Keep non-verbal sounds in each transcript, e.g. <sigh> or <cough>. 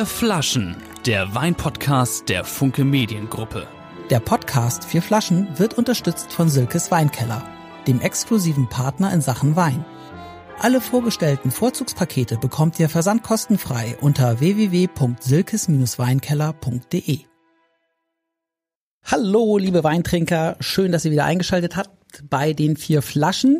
Vier Flaschen, der Weinpodcast der Funke Mediengruppe. Der Podcast Vier Flaschen wird unterstützt von Silkes Weinkeller, dem exklusiven Partner in Sachen Wein. Alle vorgestellten Vorzugspakete bekommt ihr versandkostenfrei unter www.silkes-weinkeller.de. Hallo, liebe Weintrinker, schön, dass ihr wieder eingeschaltet habt bei den vier Flaschen.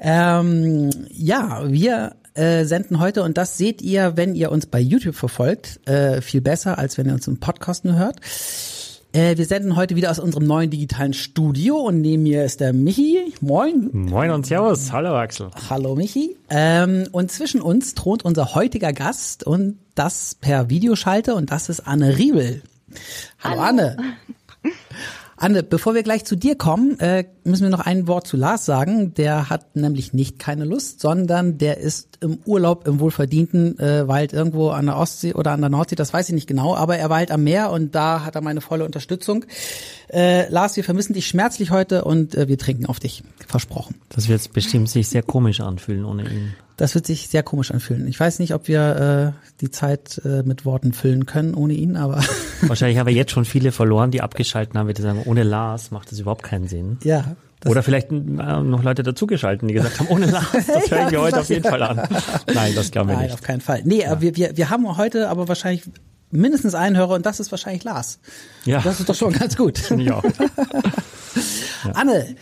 Ähm, ja, wir äh, senden heute und das seht ihr, wenn ihr uns bei YouTube verfolgt, äh, viel besser, als wenn ihr uns im Podcast nur hört. Äh, wir senden heute wieder aus unserem neuen digitalen Studio und neben mir ist der Michi. Moin. Moin und Servus. Hallo Axel. Hallo Michi. Ähm, und zwischen uns thront unser heutiger Gast und das per Videoschalte und das ist Anne Riebel. Hallo, Hallo. Anne. <laughs> Anne, bevor wir gleich zu dir kommen, äh, müssen wir noch ein Wort zu Lars sagen. Der hat nämlich nicht keine Lust, sondern der ist im Urlaub im wohlverdienten äh, Wald irgendwo an der Ostsee oder an der Nordsee, das weiß ich nicht genau, aber er weilt am Meer und da hat er meine volle Unterstützung. Äh, Lars, wir vermissen dich schmerzlich heute und äh, wir trinken auf dich, versprochen. Das wird bestimmt sich sehr komisch anfühlen ohne ihn. Das wird sich sehr komisch anfühlen. Ich weiß nicht, ob wir äh, die Zeit äh, mit Worten füllen können ohne ihn, aber. <laughs> Wahrscheinlich haben wir jetzt schon viele verloren, die abgeschalten haben, die sagen, ohne Lars macht das überhaupt keinen Sinn. Ja. Oder vielleicht äh, noch Leute dazugeschalten, die gesagt haben, ohne Lars, das <laughs> höre ich mir heute auf jeden Fall an. <laughs> Nein, das glauben wir Nein, nicht. Nein, auf keinen Fall. Nee, ja. wir, wir, wir haben heute aber wahrscheinlich mindestens einen Hörer und das ist wahrscheinlich Lars. Ja. Das ist doch schon ganz gut. Ja. ja. Anne,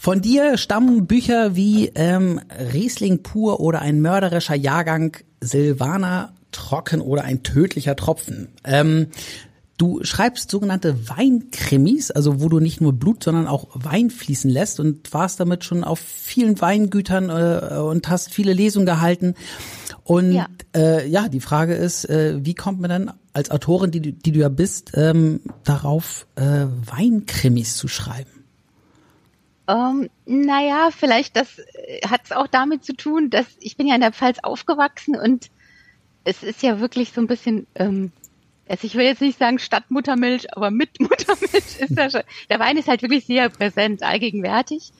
von dir stammen Bücher wie ähm, Riesling pur oder ein mörderischer Jahrgang, Silvaner trocken oder ein tödlicher Tropfen. Ähm, du schreibst sogenannte Weinkrimis, also wo du nicht nur Blut, sondern auch Wein fließen lässt und warst damit schon auf vielen Weingütern äh, und hast viele Lesungen gehalten. Und ja, äh, ja die Frage ist, äh, wie kommt man dann als Autorin, die, die du ja bist, ähm, darauf, äh, Weinkrimis zu schreiben? Ähm, naja, vielleicht das äh, hat es auch damit zu tun, dass ich bin ja in der Pfalz aufgewachsen und es ist ja wirklich so ein bisschen, ähm, also ich will jetzt nicht sagen Stadtmuttermilch, aber mit Muttermilch <laughs> ist ja schon, der Wein ist halt wirklich sehr präsent, allgegenwärtig.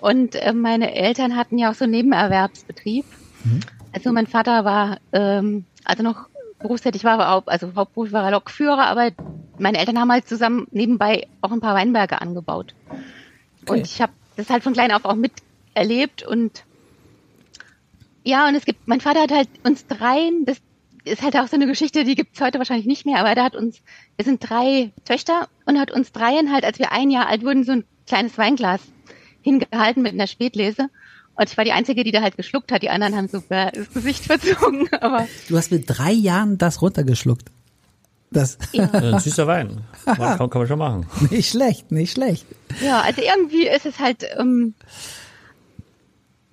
Und äh, meine Eltern hatten ja auch so einen Nebenerwerbsbetrieb. Mhm. Also mein Vater war, ähm, also noch berufstätig war, er auch, also Hauptberuf war er Lokführer, aber meine Eltern haben halt zusammen nebenbei auch ein paar Weinberge angebaut. Okay. Und ich habe das halt von klein auf auch miterlebt und ja, und es gibt, mein Vater hat halt uns dreien, das ist halt auch so eine Geschichte, die gibt's heute wahrscheinlich nicht mehr, aber der hat uns, wir sind drei Töchter und hat uns dreien halt, als wir ein Jahr alt wurden, so ein kleines Weinglas hingehalten mit einer Spätlese. Und ich war die Einzige, die da halt geschluckt hat. Die anderen haben so das Gesicht <laughs> verzogen. Aber du hast mit drei Jahren das runtergeschluckt. Das <laughs> ja. Ein süßer Wein. kann, kann, man schon machen. <laughs> Nicht schlecht, nicht schlecht. Ja, also irgendwie ist es halt, ähm,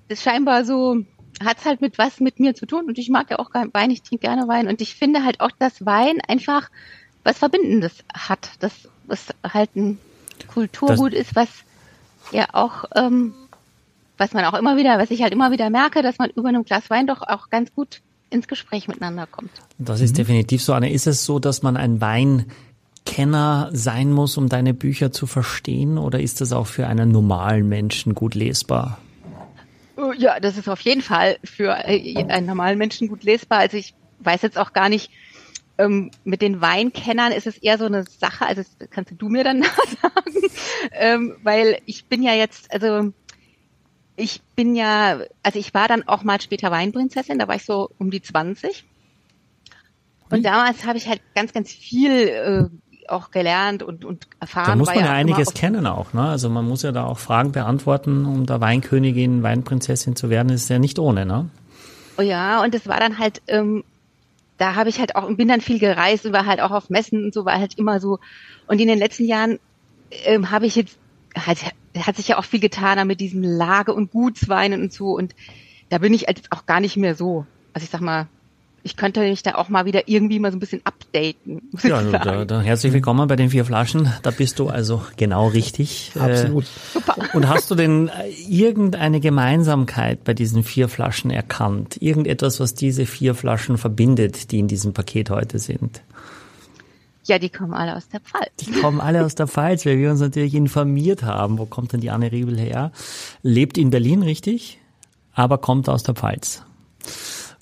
ist scheinbar so, hat es halt mit was mit mir zu tun und ich mag ja auch Wein, ich trinke gerne Wein und ich finde halt auch, dass Wein einfach was Verbindendes hat, das was halt ein Kulturgut das ist, was ja auch, ähm, was man auch immer wieder, was ich halt immer wieder merke, dass man über einem Glas Wein doch auch ganz gut ins Gespräch miteinander kommt. Das ist mhm. definitiv so. Anne, ist es so, dass man ein Weinkenner sein muss, um deine Bücher zu verstehen, oder ist das auch für einen normalen Menschen gut lesbar? Oh, ja, das ist auf jeden Fall für äh, einen normalen Menschen gut lesbar. Also ich weiß jetzt auch gar nicht, ähm, mit den Weinkennern ist es eher so eine Sache, also das kannst du mir dann <laughs> sagen, ähm, weil ich bin ja jetzt, also ich bin ja, also ich war dann auch mal später Weinprinzessin, da war ich so um die 20. Und damals habe ich halt ganz, ganz viel äh, auch gelernt und, und erfahren. Da muss man ja, ja einiges kennen auch, ne? Also man muss ja da auch Fragen beantworten, um da Weinkönigin, Weinprinzessin zu werden, das ist ja nicht ohne, ne? Oh ja, und es war dann halt, ähm, da habe ich halt auch, bin dann viel gereist und war halt auch auf Messen und so, war halt immer so. Und in den letzten Jahren ähm, habe ich jetzt halt hat sich ja auch viel getan mit diesen Lage- und Gutsweinen und so. Und da bin ich jetzt auch gar nicht mehr so. Also ich sag mal, ich könnte mich da auch mal wieder irgendwie mal so ein bisschen updaten. ja, also da, da, herzlich willkommen bei den vier Flaschen. Da bist du also genau richtig. Absolut. Äh, Super. Und hast du denn äh, irgendeine Gemeinsamkeit bei diesen vier Flaschen erkannt? Irgendetwas, was diese vier Flaschen verbindet, die in diesem Paket heute sind? Ja, die kommen alle aus der Pfalz. Die kommen alle aus der Pfalz, weil wir uns natürlich informiert haben. Wo kommt denn die Anne Riebel her? Lebt in Berlin, richtig? Aber kommt aus der Pfalz.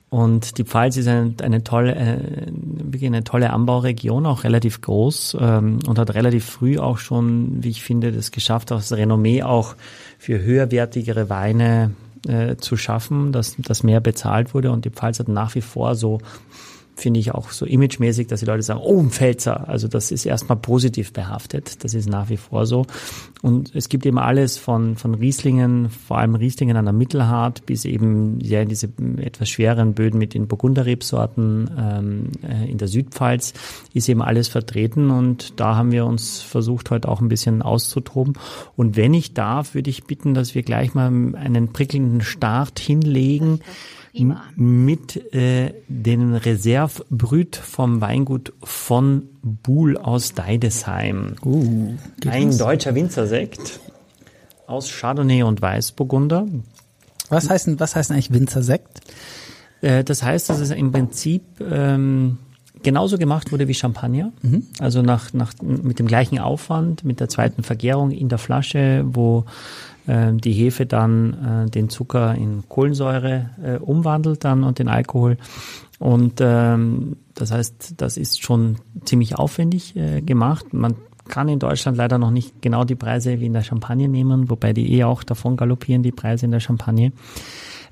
Und die Pfalz ist eine, eine tolle, äh, wirklich eine tolle Anbauregion, auch relativ groß ähm, und hat relativ früh auch schon, wie ich finde, das geschafft, das Renommee auch für höherwertigere Weine äh, zu schaffen, dass, dass mehr bezahlt wurde. Und die Pfalz hat nach wie vor so finde ich auch so imagemäßig, dass die Leute sagen, oh, ein Pfälzer. Also das ist erstmal positiv behaftet. Das ist nach wie vor so. Und es gibt eben alles von, von Rieslingen, vor allem Rieslingen an der Mittelhart, bis eben ja, diese etwas schweren Böden mit den Burgunderrebsorten ähm, äh, in der Südpfalz ist eben alles vertreten. Und da haben wir uns versucht, heute auch ein bisschen auszutoben. Und wenn ich darf, würde ich bitten, dass wir gleich mal einen prickelnden Start hinlegen mit äh, den Reservebrüt vom Weingut von Buhl aus Deidesheim. Uh, Ein deutscher Winzersekt aus Chardonnay und Weißburgunder. Was heißt, was heißt eigentlich Winzersekt? Äh, das heißt, dass es im Prinzip ähm, genauso gemacht wurde wie Champagner. Mhm. Also nach, nach, mit dem gleichen Aufwand, mit der zweiten Vergärung in der Flasche, wo die Hefe dann äh, den Zucker in Kohlensäure äh, umwandelt dann und den Alkohol. Und ähm, das heißt, das ist schon ziemlich aufwendig äh, gemacht. Man kann in Deutschland leider noch nicht genau die Preise wie in der Champagne nehmen, wobei die eh auch davon galoppieren, die Preise in der Champagne.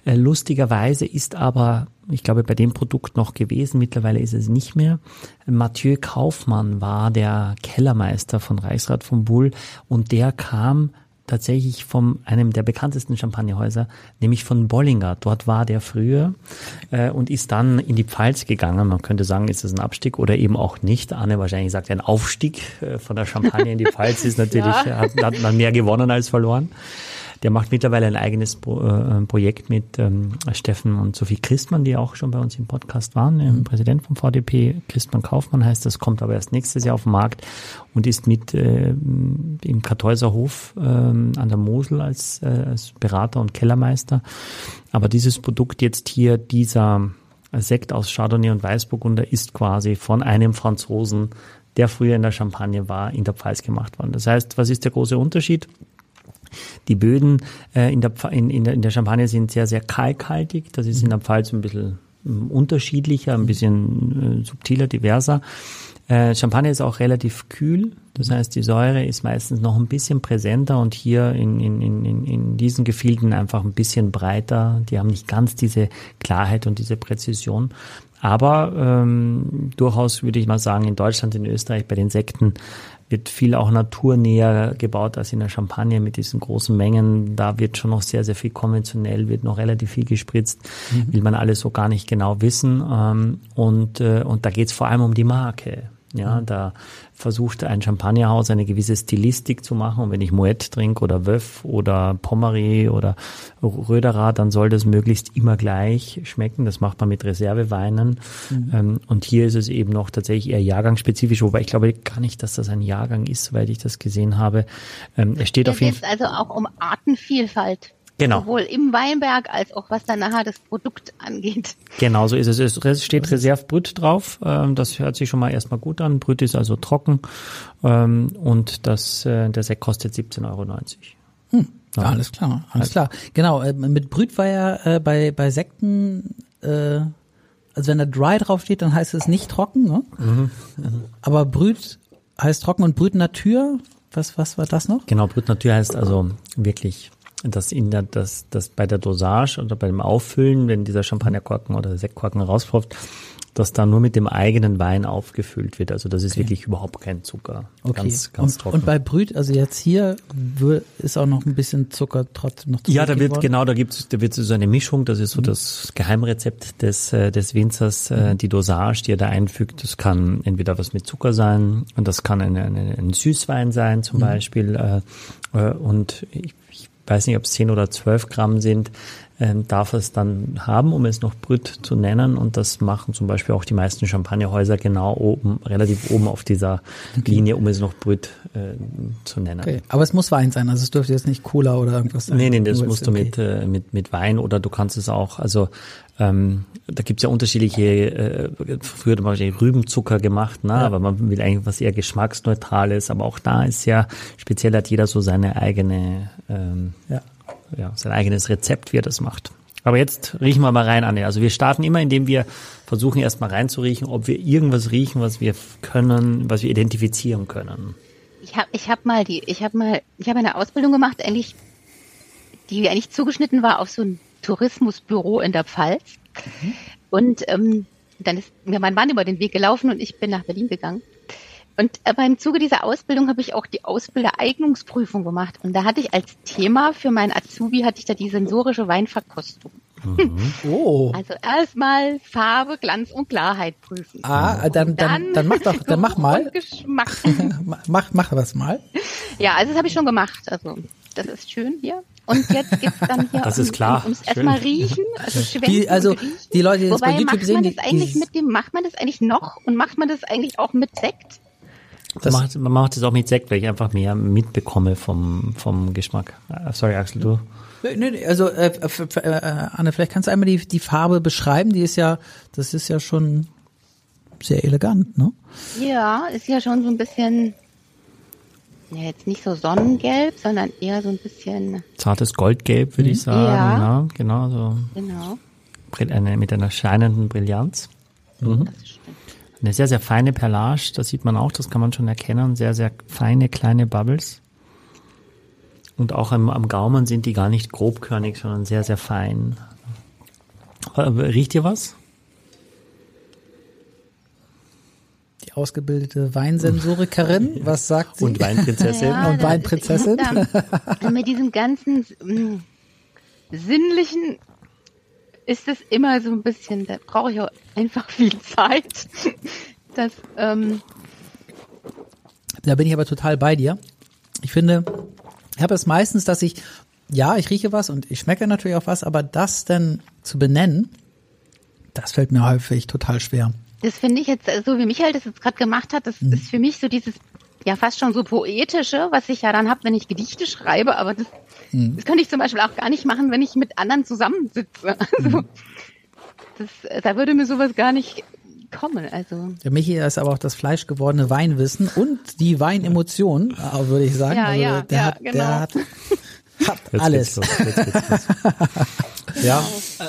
Lustigerweise ist aber, ich glaube, bei dem Produkt noch gewesen, mittlerweile ist es nicht mehr. Mathieu Kaufmann war der Kellermeister von Reichsrat von Bull und der kam tatsächlich von einem der bekanntesten Champagnerhäuser, nämlich von Bollinger. Dort war der früher äh, und ist dann in die Pfalz gegangen. Man könnte sagen, ist das ein Abstieg oder eben auch nicht. Anne wahrscheinlich sagt, ein Aufstieg äh, von der Champagne in die Pfalz ist <laughs> natürlich, ja. hat, hat man mehr gewonnen als verloren. Der macht mittlerweile ein eigenes Pro, äh, Projekt mit ähm, Steffen und Sophie Christmann, die auch schon bei uns im Podcast waren, mhm. Präsident vom VDP. Christmann Kaufmann heißt das, kommt aber erst nächstes Jahr auf den Markt und ist mit äh, im Kartäuser Hof äh, an der Mosel als, äh, als Berater und Kellermeister. Aber dieses Produkt jetzt hier, dieser Sekt aus Chardonnay und Weißburgunder ist quasi von einem Franzosen, der früher in der Champagne war, in der Pfalz gemacht worden. Das heißt, was ist der große Unterschied? Die Böden äh, in, der, in, in, der, in der Champagne sind sehr, sehr kalkhaltig. Das ist in der Pfalz ein bisschen ähm, unterschiedlicher, ein bisschen äh, subtiler, diverser. Äh, Champagner ist auch relativ kühl, das heißt, die Säure ist meistens noch ein bisschen präsenter und hier in, in, in, in diesen Gefilden einfach ein bisschen breiter. Die haben nicht ganz diese Klarheit und diese Präzision. Aber ähm, durchaus würde ich mal sagen, in Deutschland, in Österreich bei den Sekten wird viel auch naturnäher gebaut als in der Champagne mit diesen großen Mengen. Da wird schon noch sehr, sehr viel konventionell, wird noch relativ viel gespritzt, mhm. will man alles so gar nicht genau wissen. Ähm, und, äh, und da geht es vor allem um die Marke. Ja, mhm. da versucht ein Champagnerhaus eine gewisse Stilistik zu machen. Und wenn ich Moet trinke oder Wöff oder Pommery oder Röderer, dann soll das möglichst immer gleich schmecken. Das macht man mit Reserveweinen. Mhm. Ähm, und hier ist es eben noch tatsächlich eher jahrgangsspezifisch, wobei ich glaube gar nicht, dass das ein Jahrgang ist, weil ich das gesehen habe. Ähm, es steht Hier auf jeden Fall. also auch um Artenvielfalt. Genau. Sowohl im Weinberg als auch was dann nachher das Produkt angeht. Genau so ist es. Es steht Reserve-Brüt drauf. Ähm, das hört sich schon mal erstmal gut an. Brüt ist also trocken. Ähm, und das, äh, der Sekt kostet 17,90 Euro. Hm. Ja, alles klar, alles klar. Genau, äh, mit Brüt war ja äh, bei, bei Sekten, äh, also wenn da Dry draufsteht, dann heißt es nicht trocken, ne? Mhm. Aber Brüt heißt trocken und Brüt Natur, was, was war das noch? Genau, Brüt Natur heißt also wirklich dass in der, dass, dass bei der Dosage oder beim Auffüllen, wenn dieser Champagnerkorken oder Sektkorken rauspropft, dass da nur mit dem eigenen Wein aufgefüllt wird. Also das ist okay. wirklich überhaupt kein Zucker. Okay. Ganz, ganz und, trocken. Und bei Brüt, also jetzt hier ist auch noch ein bisschen Zucker trotzdem noch Ja, da wird worden. genau, da gibt's, da wird so eine Mischung. Das ist so mhm. das Geheimrezept des äh, des Winzers. Äh, mhm. Die Dosage, die er da einfügt, das kann entweder was mit Zucker sein und das kann eine, eine, ein Süßwein sein zum mhm. Beispiel. Äh und ich weiß nicht, ob es 10 oder 12 Gramm sind, ähm, darf es dann haben, um es noch Brüt zu nennen. Und das machen zum Beispiel auch die meisten Champagnerhäuser genau oben, relativ oben auf dieser Linie, um es noch Brüt äh, zu nennen. Okay. Aber es muss Wein sein, also es dürfte jetzt nicht Cola oder irgendwas sein. Nee, nee, das musst du okay. mit, äh, mit, mit Wein oder du kannst es auch, also ähm, da gibt's ja unterschiedliche, äh, früher hat man Rübenzucker gemacht, ne? Ja. aber man will eigentlich was eher geschmacksneutrales, aber auch da ist ja, speziell hat jeder so seine eigene, ähm, ja. Ja, sein eigenes Rezept, wie er das macht. Aber jetzt riechen wir mal rein, Anne. Also wir starten immer, indem wir versuchen erstmal reinzuriechen, ob wir irgendwas riechen, was wir können, was wir identifizieren können. Ich habe ich hab mal die, ich habe mal, ich habe eine Ausbildung gemacht, eigentlich, die eigentlich zugeschnitten war auf so ein Tourismusbüro in der Pfalz. Mhm. Und ähm, dann ist mir mein Mann über den Weg gelaufen und ich bin nach Berlin gegangen. Und aber im Zuge dieser Ausbildung habe ich auch die Ausbildereignungsprüfung gemacht. Und da hatte ich als Thema für meinen Azubi hatte ich da die sensorische Weinverkostung. Mhm. <laughs> Oh. Also erstmal Farbe, Glanz und Klarheit prüfen. Ah, dann, dann, dann mach doch, dann mach <laughs> mal. Geschmack. <laughs> mach, mach was mal. Ja, also das habe ich schon gemacht. Also das ist schön hier. Und jetzt gibt's dann hier das ist klar. Um, ums erstmal riechen, also die, also riechen. die Leute, die das Wobei, bei YouTube macht sehen, man das eigentlich mit dem, macht man das eigentlich noch und macht man das eigentlich auch mit Sekt? Man macht, man macht das auch mit Sekt, weil ich einfach mehr mitbekomme vom, vom Geschmack. Uh, sorry, Axel, du? Nee, nee, also äh, äh, Anne, vielleicht kannst du einmal die, die Farbe beschreiben. Die ist ja, das ist ja schon sehr elegant, ne? Ja, ist ja schon so ein bisschen, ja, jetzt nicht so sonnengelb, sondern eher so ein bisschen. Zartes Goldgelb, würde ich sagen. Ja. ja. Genau, so. Genau. Eine, mit einer scheinenden Brillanz. Mhm. Das stimmt. Eine sehr, sehr feine Perlage, das sieht man auch, das kann man schon erkennen. Sehr, sehr feine, kleine Bubbles. Und auch am, am Gaumen sind die gar nicht grobkörnig, sondern sehr, sehr fein. Äh, Riecht ihr was? Die ausgebildete Weinsensorikerin, <laughs> was sagt sie? Und Weinprinzessin. Ja, Und Weinprinzessin. Ja, <laughs> mit diesem ganzen mm, sinnlichen ist es immer so ein bisschen, da brauche ich auch einfach viel Zeit. <laughs> Das, ähm, Da bin ich aber total bei dir. Ich finde, ich habe es meistens, dass ich, ja, ich rieche was und ich schmecke natürlich auch was, aber das denn zu benennen, das fällt mir häufig total schwer. das finde ich jetzt, so wie Michael das jetzt gerade gemacht hat, das ist für mich so dieses, ja fast schon so poetische, was ich ja dann habe, wenn ich Gedichte schreibe, aber das, das könnte ich zum Beispiel auch gar nicht machen, wenn ich mit anderen zusammensitze. <laughs> Also, das, äh, da würde mir sowas gar nicht kommen. Also Der Michi ist aber auch das fleischgewordene Weinwissen und die Weinemotion, äh, würde ich sagen. Ja, also ja, der ja, hat, genau. der hat, <laughs> hat Jetzt alles. geht's los, jetzt geht's los. <laughs> ja, äh, äh,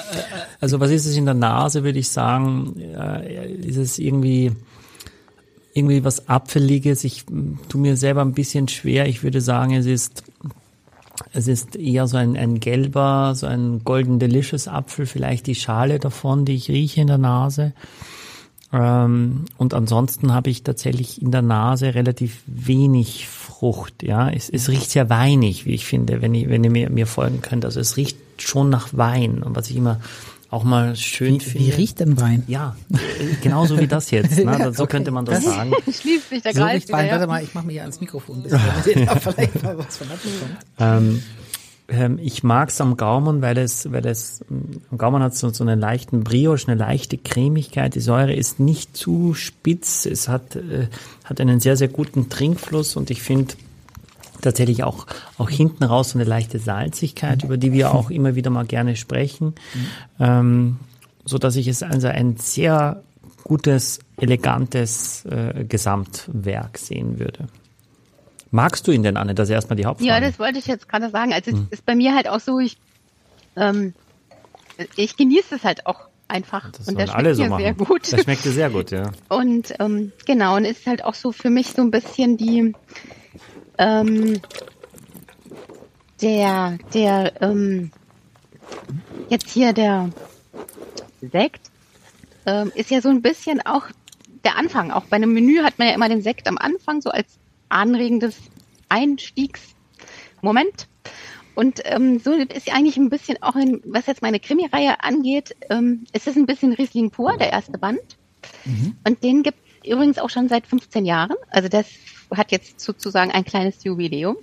also was ist es in der Nase, würde ich sagen, ist es irgendwie irgendwie was Apfeliges. Ich mm, tu mir selber ein bisschen schwer. Ich würde sagen, es ist es ist eher so ein, ein gelber, so ein golden delicious Apfel, vielleicht die Schale davon, die ich rieche in der Nase. Ähm, und ansonsten habe ich tatsächlich in der Nase relativ wenig Frucht. Ja, es, es riecht sehr weinig, wie ich finde, wenn ihr, wenn ihr mir, mir folgen könnt. Also es riecht schon nach Wein. Und was ich immer auch mal schön Wie, finde. wie riecht denn Wein? Ja, genauso wie das jetzt. Ne? <laughs> Ja, So okay. könnte man das Das- sagen. <laughs> schließt sich der So Kreis. Wein. ja. Warte mal, ich mache mir hier ans Mikrofon ein bisschen, damit da <laughs> vielleicht mal was von abbekommt. Ähm, ähm, ich mag's am Gaumen, weil es, weil es, am Gaumen hat so, so einen leichten Brioche, eine leichte Cremigkeit. Die Säure ist nicht zu spitz. Es hat, äh, hat einen sehr, sehr guten Trinkfluss und ich finde tatsächlich auch, auch hinten raus so eine leichte Salzigkeit, über die wir <laughs> auch immer wieder mal gerne sprechen. Ähm, so dass ich es also ein sehr gutes, elegantes äh, Gesamtwerk sehen würde. Magst du ihn denn, Anne? Das ist erstmal die Hauptfrage. Ja, das wollte ich jetzt gerade sagen. Also es ist bei mir halt auch so, ich, ähm, ich genieße es halt auch einfach. Das und sollen der alle schmeckt so sehr gut. Das schmeckt dir sehr gut, ja. <laughs> Und ähm, genau, und ist halt auch so für mich so ein bisschen die ähm, der, der, ähm, jetzt hier der Sekt ähm, ist ja so ein bisschen auch der Anfang. Auch bei einem Menü hat man ja immer den Sekt am Anfang, so als anregendes Einstiegsmoment. Und ähm, so ist ja eigentlich ein bisschen auch in, was jetzt meine Krimi-Reihe angeht, ähm, es ist ein bisschen Riesling pur, der erste Band. Und den gibt übrigens auch schon seit 15 Jahren. Also das hat jetzt sozusagen ein kleines Jubiläum.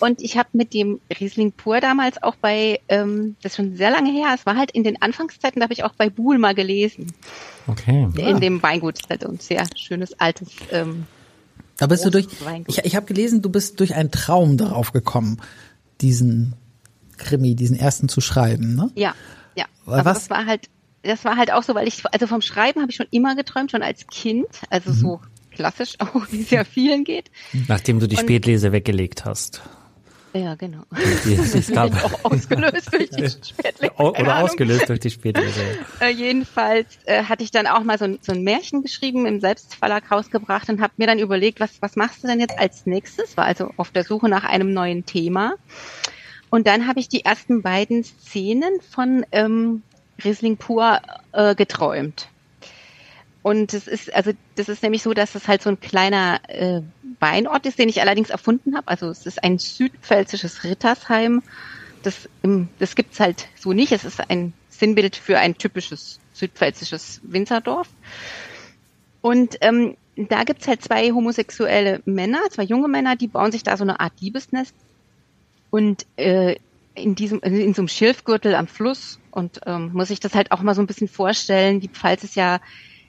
Und ich habe mit dem Riesling pur damals auch bei, ähm, das ist schon sehr lange her, es war halt in den Anfangszeiten, da habe ich auch bei Buhl mal gelesen. Okay. In dem Weingut, das ist halt ein sehr schönes altes ähm, Da bist du durch, Weingut. ich, ich habe gelesen, du bist durch einen Traum darauf gekommen, diesen Krimi, diesen ersten zu schreiben, ne? Ja, ja. Aber Aber was- das war halt, das war halt auch so, weil ich, also vom Schreiben habe ich schon immer geträumt, schon als Kind, also Mhm. so klassisch <laughs> auch, wie es ja vielen geht. Nachdem du die Und- Spätlese weggelegt hast. Ja, genau. Die, <laughs> es gab, auch ausgelöst durch die <laughs> Spätlese. Oder ausgelöst durch die Spätlese. Äh, jedenfalls äh, hatte ich dann auch mal so ein, so ein Märchen geschrieben, im Selbstverlag rausgebracht und habe mir dann überlegt, was, was machst du denn jetzt als nächstes? War also auf der Suche nach einem neuen Thema. Und dann habe ich die ersten beiden Szenen von ähm, Riesling pur äh, geträumt. Und es ist, also das ist nämlich so, dass es halt so ein kleiner äh, Weinort ist, den ich allerdings erfunden habe. Also es ist ein südpfälzisches Rittersheim. Das, das gibt's halt so nicht. Es ist ein Sinnbild für ein typisches südpfälzisches Winzerdorf. Und ähm, da gibt's halt zwei homosexuelle Männer, zwei junge Männer, die bauen sich da so eine Art Liebesnest. Und äh, in diesem, in so einem Schilfgürtel am Fluss und ähm, muss ich das halt auch mal so ein bisschen vorstellen. Die Pfalz ist ja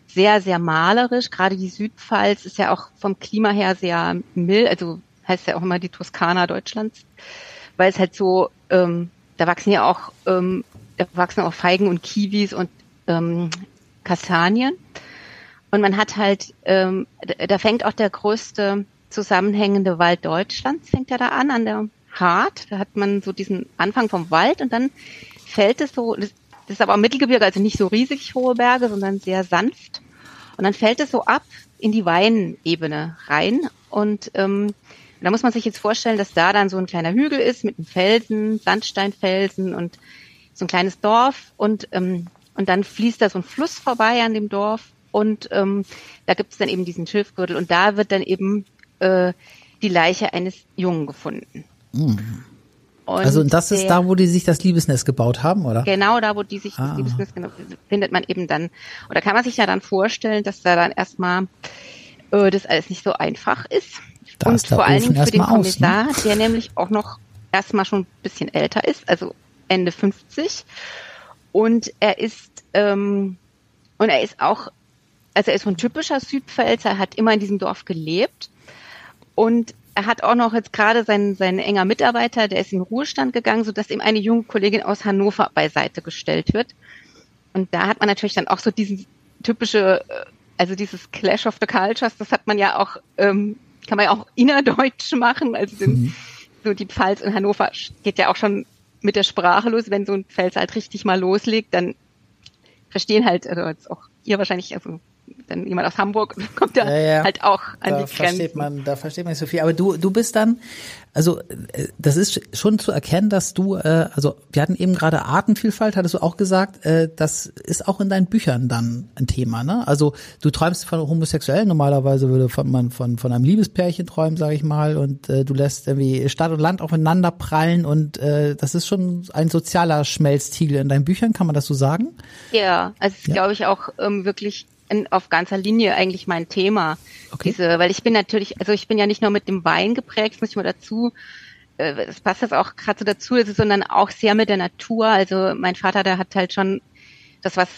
sehr, sehr malerisch. Gerade die Südpfalz ist ja auch vom Klima her sehr mild, also heißt ja auch immer die Toskana Deutschlands, weil es halt so, ähm, da wachsen ja auch, ähm, da wachsen auch Feigen und Kiwis und ähm, Kastanien. Und man hat halt, ähm, da fängt auch der größte zusammenhängende Wald Deutschlands, fängt ja da an, an der Hart. Da hat man so diesen Anfang vom Wald und dann fällt es so, das ist aber auch Mittelgebirge, also nicht so riesig hohe Berge, sondern sehr sanft. Und dann fällt es so ab in die Weinebene rein. Und ähm, da muss man sich jetzt vorstellen, dass da dann so ein kleiner Hügel ist mit einem Felsen, Sandsteinfelsen und so ein kleines Dorf. Und, ähm, und dann fließt da so ein Fluss vorbei an dem Dorf. Und ähm, da gibt es dann eben diesen Schilfgürtel. Und da wird dann eben äh, die Leiche eines Jungen gefunden. Und Also das ist der- da, wo die sich das Liebesnest gebaut haben, oder? Genau da, wo die sich Ah. das Liebesnest genau, findet man eben dann, oder kann man sich ja dann vorstellen, dass da dann erstmal äh, das alles nicht so einfach ist. Da und ist vor allen Dingen für den aus, ne? Kommissar, der nämlich auch noch erstmal schon ein bisschen älter ist, also Ende 50. Und er ist, ähm, und er ist auch, also er ist so ein typischer Südpfälzer, er hat immer in diesem Dorf gelebt. Und er hat auch noch jetzt gerade sein, sein enger Mitarbeiter, der ist in Ruhestand gegangen, sodass ihm eine junge Kollegin aus Hannover beiseite gestellt wird. Und da hat man natürlich dann auch so diesen typische, äh, also dieses Clash of the Cultures, das hat man ja auch, ähm, kann man ja auch innerdeutsch machen. Also den, so die Pfalz in Hannover geht ja auch schon mit der Sprache los. Wenn so ein Pfälzer halt richtig mal loslegt, dann verstehen halt, also jetzt auch ihr wahrscheinlich, also dann jemand aus Hamburg <laughs> kommt da Ja, ja. halt auch an da die versteht Grenzen. man, da versteht man nicht so viel. Aber du, du bist dann, also äh, das ist schon zu erkennen, dass du, äh, also wir hatten eben gerade Artenvielfalt, hattest du auch gesagt, äh, das ist auch in deinen Büchern dann ein Thema, ne? Also du träumst von Homosexuellen, normalerweise würde von, man von von einem Liebespärchen träumen, sage ich mal, und äh, du lässt irgendwie Stadt und Land aufeinander prallen und äh, das ist schon ein sozialer Schmelztiegel in deinen Büchern, kann man das so sagen? Ja, also Ja. glaube ich, auch ähm, wirklich in, auf ganzer Linie eigentlich mein Thema. Okay. Diese, weil ich bin natürlich, also ich bin ja nicht nur mit dem Wein geprägt, das muss ich mal dazu, äh, das passt jetzt auch gerade so dazu, also, sondern auch sehr mit der Natur. Also mein Vater, der hat halt schon das, was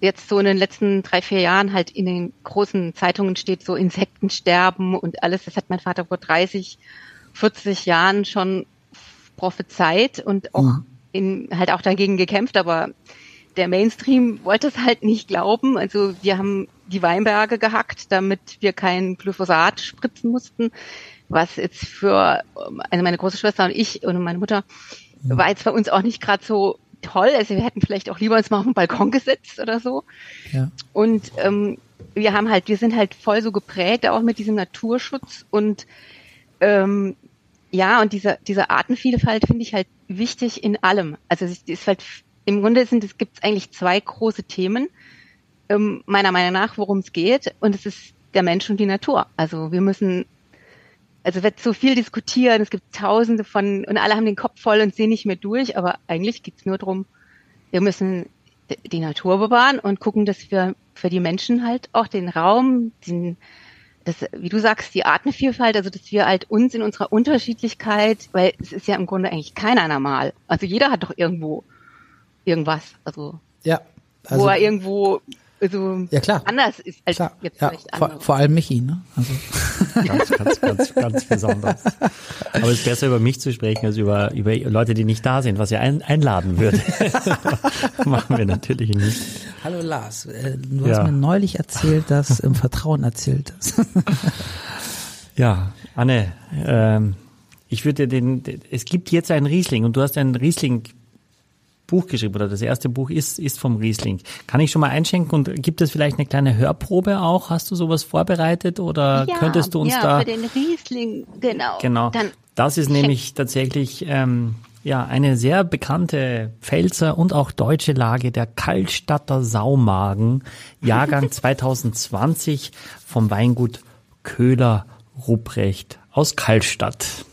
jetzt so in den letzten drei, vier Jahren halt in den großen Zeitungen steht, so Insektensterben und alles, das hat mein Vater vor 30, 40 Jahren schon prophezeit und auch Mhm. in, halt auch dagegen gekämpft, aber der Mainstream wollte es halt nicht glauben. Also wir haben die Weinberge gehackt, damit wir kein Glyphosat spritzen mussten, was jetzt für also meine große Schwester und ich und meine Mutter war jetzt bei uns auch nicht gerade so toll. Also wir hätten vielleicht auch lieber uns mal auf den Balkon gesetzt oder so. Ja. Und ähm, wir haben halt, wir sind halt voll so geprägt, auch mit diesem Naturschutz und ähm, ja, und diese, diese Artenvielfalt finde ich halt wichtig in allem. Also es ist halt im Grunde sind es gibt es eigentlich zwei große Themen ähm, meiner Meinung nach, worum es geht, und es ist der Mensch und die Natur. Also wir müssen, also wird so viel diskutiert, es gibt Tausende von und alle haben den Kopf voll und sehen nicht mehr durch, aber eigentlich geht es nur darum, wir müssen die Natur bewahren und gucken, dass wir für die Menschen halt auch den Raum, den, das, wie du sagst, die Artenvielfalt, also dass wir halt uns in unserer Unterschiedlichkeit, weil es ist ja im Grunde eigentlich keiner normal. Also jeder hat doch irgendwo irgendwas, also Ja. wo Also, er irgendwo also Ja, klar. anders ist als klar, jetzt ja, vielleicht vor, vor allem Michi, ne? Also Ganz, ganz, ganz, ganz besonders. Aber es ist besser über mich zu sprechen als über, über Leute, die nicht da sind, was ja ein, einladen würde. <laughs> Machen wir natürlich nicht. Hallo Lars, äh, du Ja. hast mir neulich erzählt, dass im Vertrauen erzählt ist. <laughs> Ja, Anne, ähm, ich würde den, es gibt jetzt einen Riesling und du hast ein Riesling Buch geschrieben oder das erste Buch ist, ist vom Riesling. Kann ich schon mal einschenken und gibt es vielleicht eine kleine Hörprobe auch? Hast du sowas vorbereitet oder ja, könntest du uns ja, da? für den Riesling, genau. Genau. Dann das ist nämlich tatsächlich ähm, ja eine sehr bekannte Pfälzer und auch deutsche Lage der Kaltstatter Saumagen, <laughs> Jahrgang 2020 vom Weingut Köhler Ruprecht aus Kaltstadt.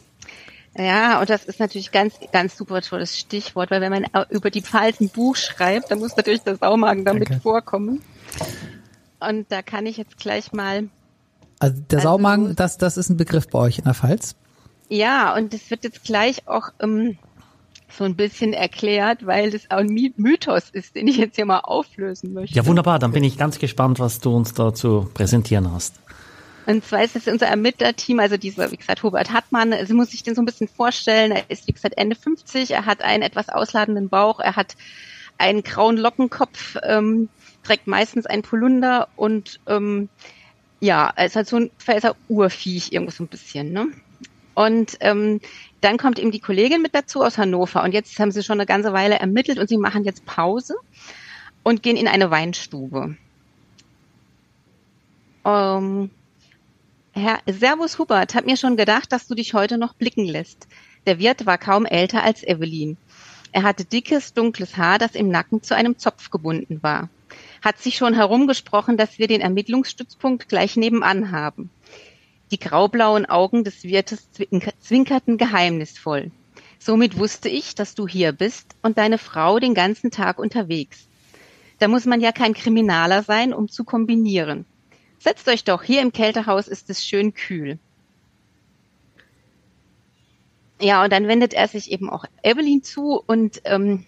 Ja, und das ist natürlich ganz, ganz super tolles Stichwort, weil wenn man über die Pfalz ein Buch schreibt, dann muss natürlich der Saumagen damit Danke. vorkommen. Und da kann ich jetzt gleich mal, Also der Also- Saumagen, das, das ist ein Begriff bei euch in der Pfalz. ja, und es wird jetzt gleich auch ähm, so ein bisschen erklärt, weil das auch ein My- Mythos ist, den ich jetzt hier mal auflösen möchte. Ja, wunderbar. Dann bin ich ganz gespannt, was du uns da zu präsentieren hast. Und zwar ist es unser Ermittlerteam, also dieser, wie gesagt, Hubert Hartmann, Sie muss sich den so ein bisschen vorstellen. Er ist, wie gesagt, Ende 50, er hat einen etwas ausladenden Bauch, er hat einen grauen Lockenkopf, ähm, trägt meistens ein Polunder und ähm, ja, er ist halt so ein Pfälzer Urviech irgendwo so ein bisschen, ne? Und ähm, dann kommt eben die Kollegin mit dazu aus Hannover und jetzt haben sie schon eine ganze Weile ermittelt und sie machen jetzt Pause und gehen in eine Weinstube. Ähm, Herr Servus Hubert, hab mir schon gedacht, dass du dich heute noch blicken lässt. Der Wirt war kaum älter als Evelyn. Er hatte dickes, dunkles Haar, das im Nacken zu einem Zopf gebunden war. Hat sich schon herumgesprochen, dass wir den Ermittlungsstützpunkt gleich nebenan haben. Die graublauen Augen des Wirtes zwink- zwinkerten geheimnisvoll. Somit wusste ich, dass du hier bist und deine Frau den ganzen Tag unterwegs. Da muss man ja kein Kriminaler sein, um zu kombinieren. Setzt euch doch, hier im Kältehaus ist es schön kühl. Ja, und dann wendet er sich eben auch Evelyn zu und ähm,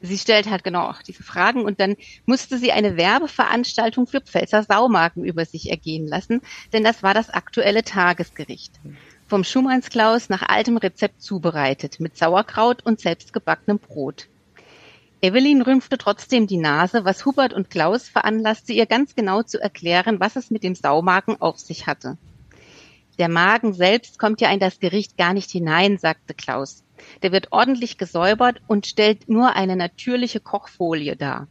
sie stellt halt genau auch diese Fragen und dann musste sie eine Werbeveranstaltung für Pfälzer Saumarken über sich ergehen lassen, denn das war das aktuelle Tagesgericht. Vom Schumannsklaus nach altem Rezept zubereitet, mit Sauerkraut und selbstgebackenem Brot. Evelyn rümpfte trotzdem die Nase, was Hubert und Klaus veranlasste, ihr ganz genau zu erklären, was es mit dem Saumagen auf sich hatte. Der Magen selbst kommt ja in das Gericht gar nicht hinein, sagte Klaus. Der wird ordentlich gesäubert und stellt nur eine natürliche Kochfolie dar.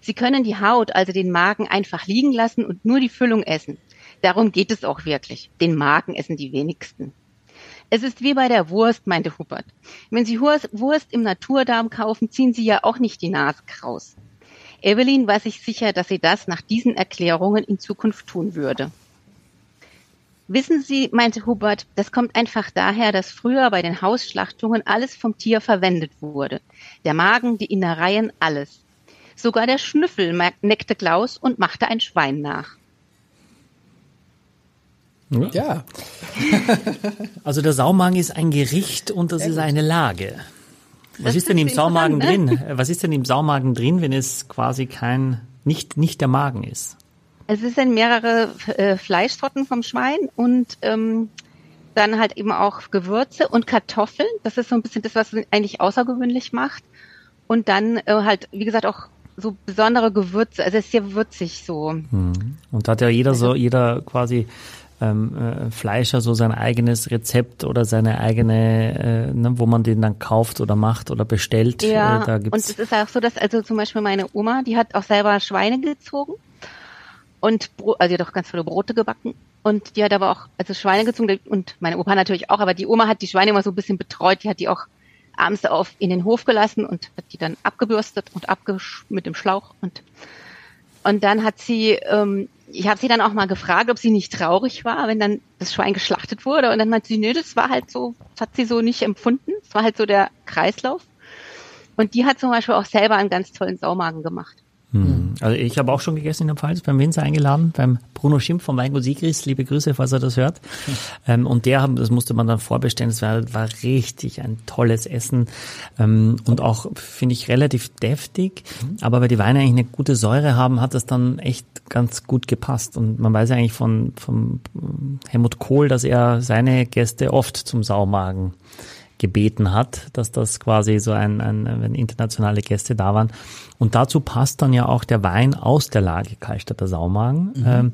Sie können die Haut, also den Magen, einfach liegen lassen und nur die Füllung essen. Darum geht es auch wirklich. Den Magen essen die wenigsten. Es ist wie bei der Wurst, meinte Hubert. Wenn Sie Wurst, im Naturdarm kaufen, ziehen Sie ja auch nicht die Nase kraus. Evelyn war sich sicher, dass sie das nach diesen Erklärungen in Zukunft tun würde. Wissen Sie, meinte Hubert, das kommt einfach daher, dass früher bei den Hausschlachtungen alles vom Tier verwendet wurde. Der Magen, die Innereien, alles. Sogar der Schnüffel neckte Klaus und machte ein Schwein nach. Ja. <laughs> Also der Saumagen ist ein Gericht und das ist eine Lage. Was Das ist denn im Saumagen interessant, drin? Was ist denn im Saumagen drin, wenn es quasi kein, nicht, nicht der Magen ist? Es sind mehrere äh, Fleischsorten vom Schwein und ähm, dann halt eben auch Gewürze und Kartoffeln. Das ist so ein bisschen das, was es eigentlich außergewöhnlich macht. Und dann äh, halt, wie gesagt, auch so besondere Gewürze. Also es ist sehr würzig so. Und da hat ja jeder so, jeder quasi ähm, äh, Fleischer so sein eigenes Rezept oder seine eigene, äh, ne, wo man den dann kauft oder macht oder bestellt. Ja, äh, da und gibt's es ist auch so, dass also zum Beispiel meine Oma, die hat auch selber Schweine gezogen und Bro also die hat auch ganz viele Brote gebacken und die hat aber auch also Schweine gezogen und meine Opa natürlich auch, aber die Oma hat die Schweine immer so ein bisschen betreut, die hat die auch abends auf in den Hof gelassen und hat die dann abgebürstet und abgesch mit dem Schlauch und und dann hat sie, ähm, ich habe sie dann auch mal gefragt, ob sie nicht traurig war, wenn dann das Schwein geschlachtet wurde. Und dann meinte sie, nee, das war halt so, das hat sie so nicht empfunden. Das war halt so der Kreislauf. Und die hat zum Beispiel auch selber einen ganz tollen Saumagen gemacht. Hm. Also ich habe auch schon gegessen in der Pfalz, beim Winzer eingeladen, beim Bruno Schimpf vom Weingut Sigris, liebe Grüße, falls er das hört. <laughs> Ähm, und der, das musste man dann vorbestellen, das war, war richtig ein tolles Essen ähm, und auch, finde ich, relativ deftig. Aber weil die Weine eigentlich eine gute Säure haben, hat das dann echt ganz gut gepasst. Und man weiß ja eigentlich von, von Helmut Kohl, dass er seine Gäste oft zum Saumagen gebeten hat, dass das quasi so ein, ein, wenn internationale Gäste da waren. Und dazu passt dann ja auch der Wein aus der Lage Kallstatter Saumagen. Ähm,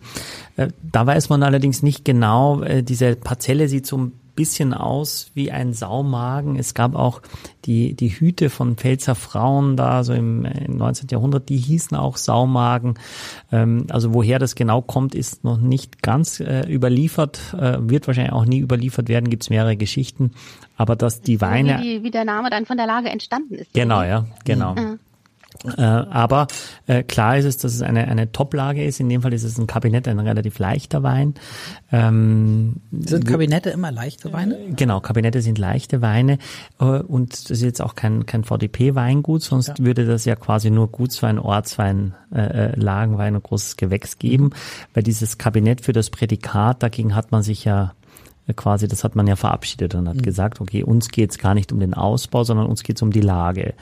äh, da weiß man allerdings nicht genau, äh, diese Parzelle sieht so ein bisschen aus wie ein Saumagen. Es gab auch die, die Hüte von Pfälzer Frauen da, so im, im 19. Jahrhundert, die hießen auch Saumagen. Ähm, also woher das genau kommt, ist noch nicht ganz äh, überliefert, äh, wird wahrscheinlich auch nie überliefert werden, gibt es mehrere Geschichten. Aber dass die Weine... Wie, wie der Name dann von der Lage entstanden ist. Genau, ja, genau. Mhm. Äh, aber äh, klar ist es, dass es eine, eine Top-Lage ist. In dem Fall ist es ein Kabinett, ein relativ leichter Wein. Ähm, sind Kabinette immer leichte Weine? Äh, genau, Kabinette sind leichte Weine. Äh, und das ist jetzt auch kein, kein VDP-Weingut, sonst ja. würde das ja quasi nur Gutswein, Ortswein, äh, äh, Lagenwein und großes Gewächs geben. Mhm. Weil dieses Kabinett für das Prädikat, dagegen hat man sich ja quasi, das hat man ja verabschiedet und hat mhm. gesagt, okay, uns geht's gar nicht um den Ausbau, sondern uns geht's um die Lage.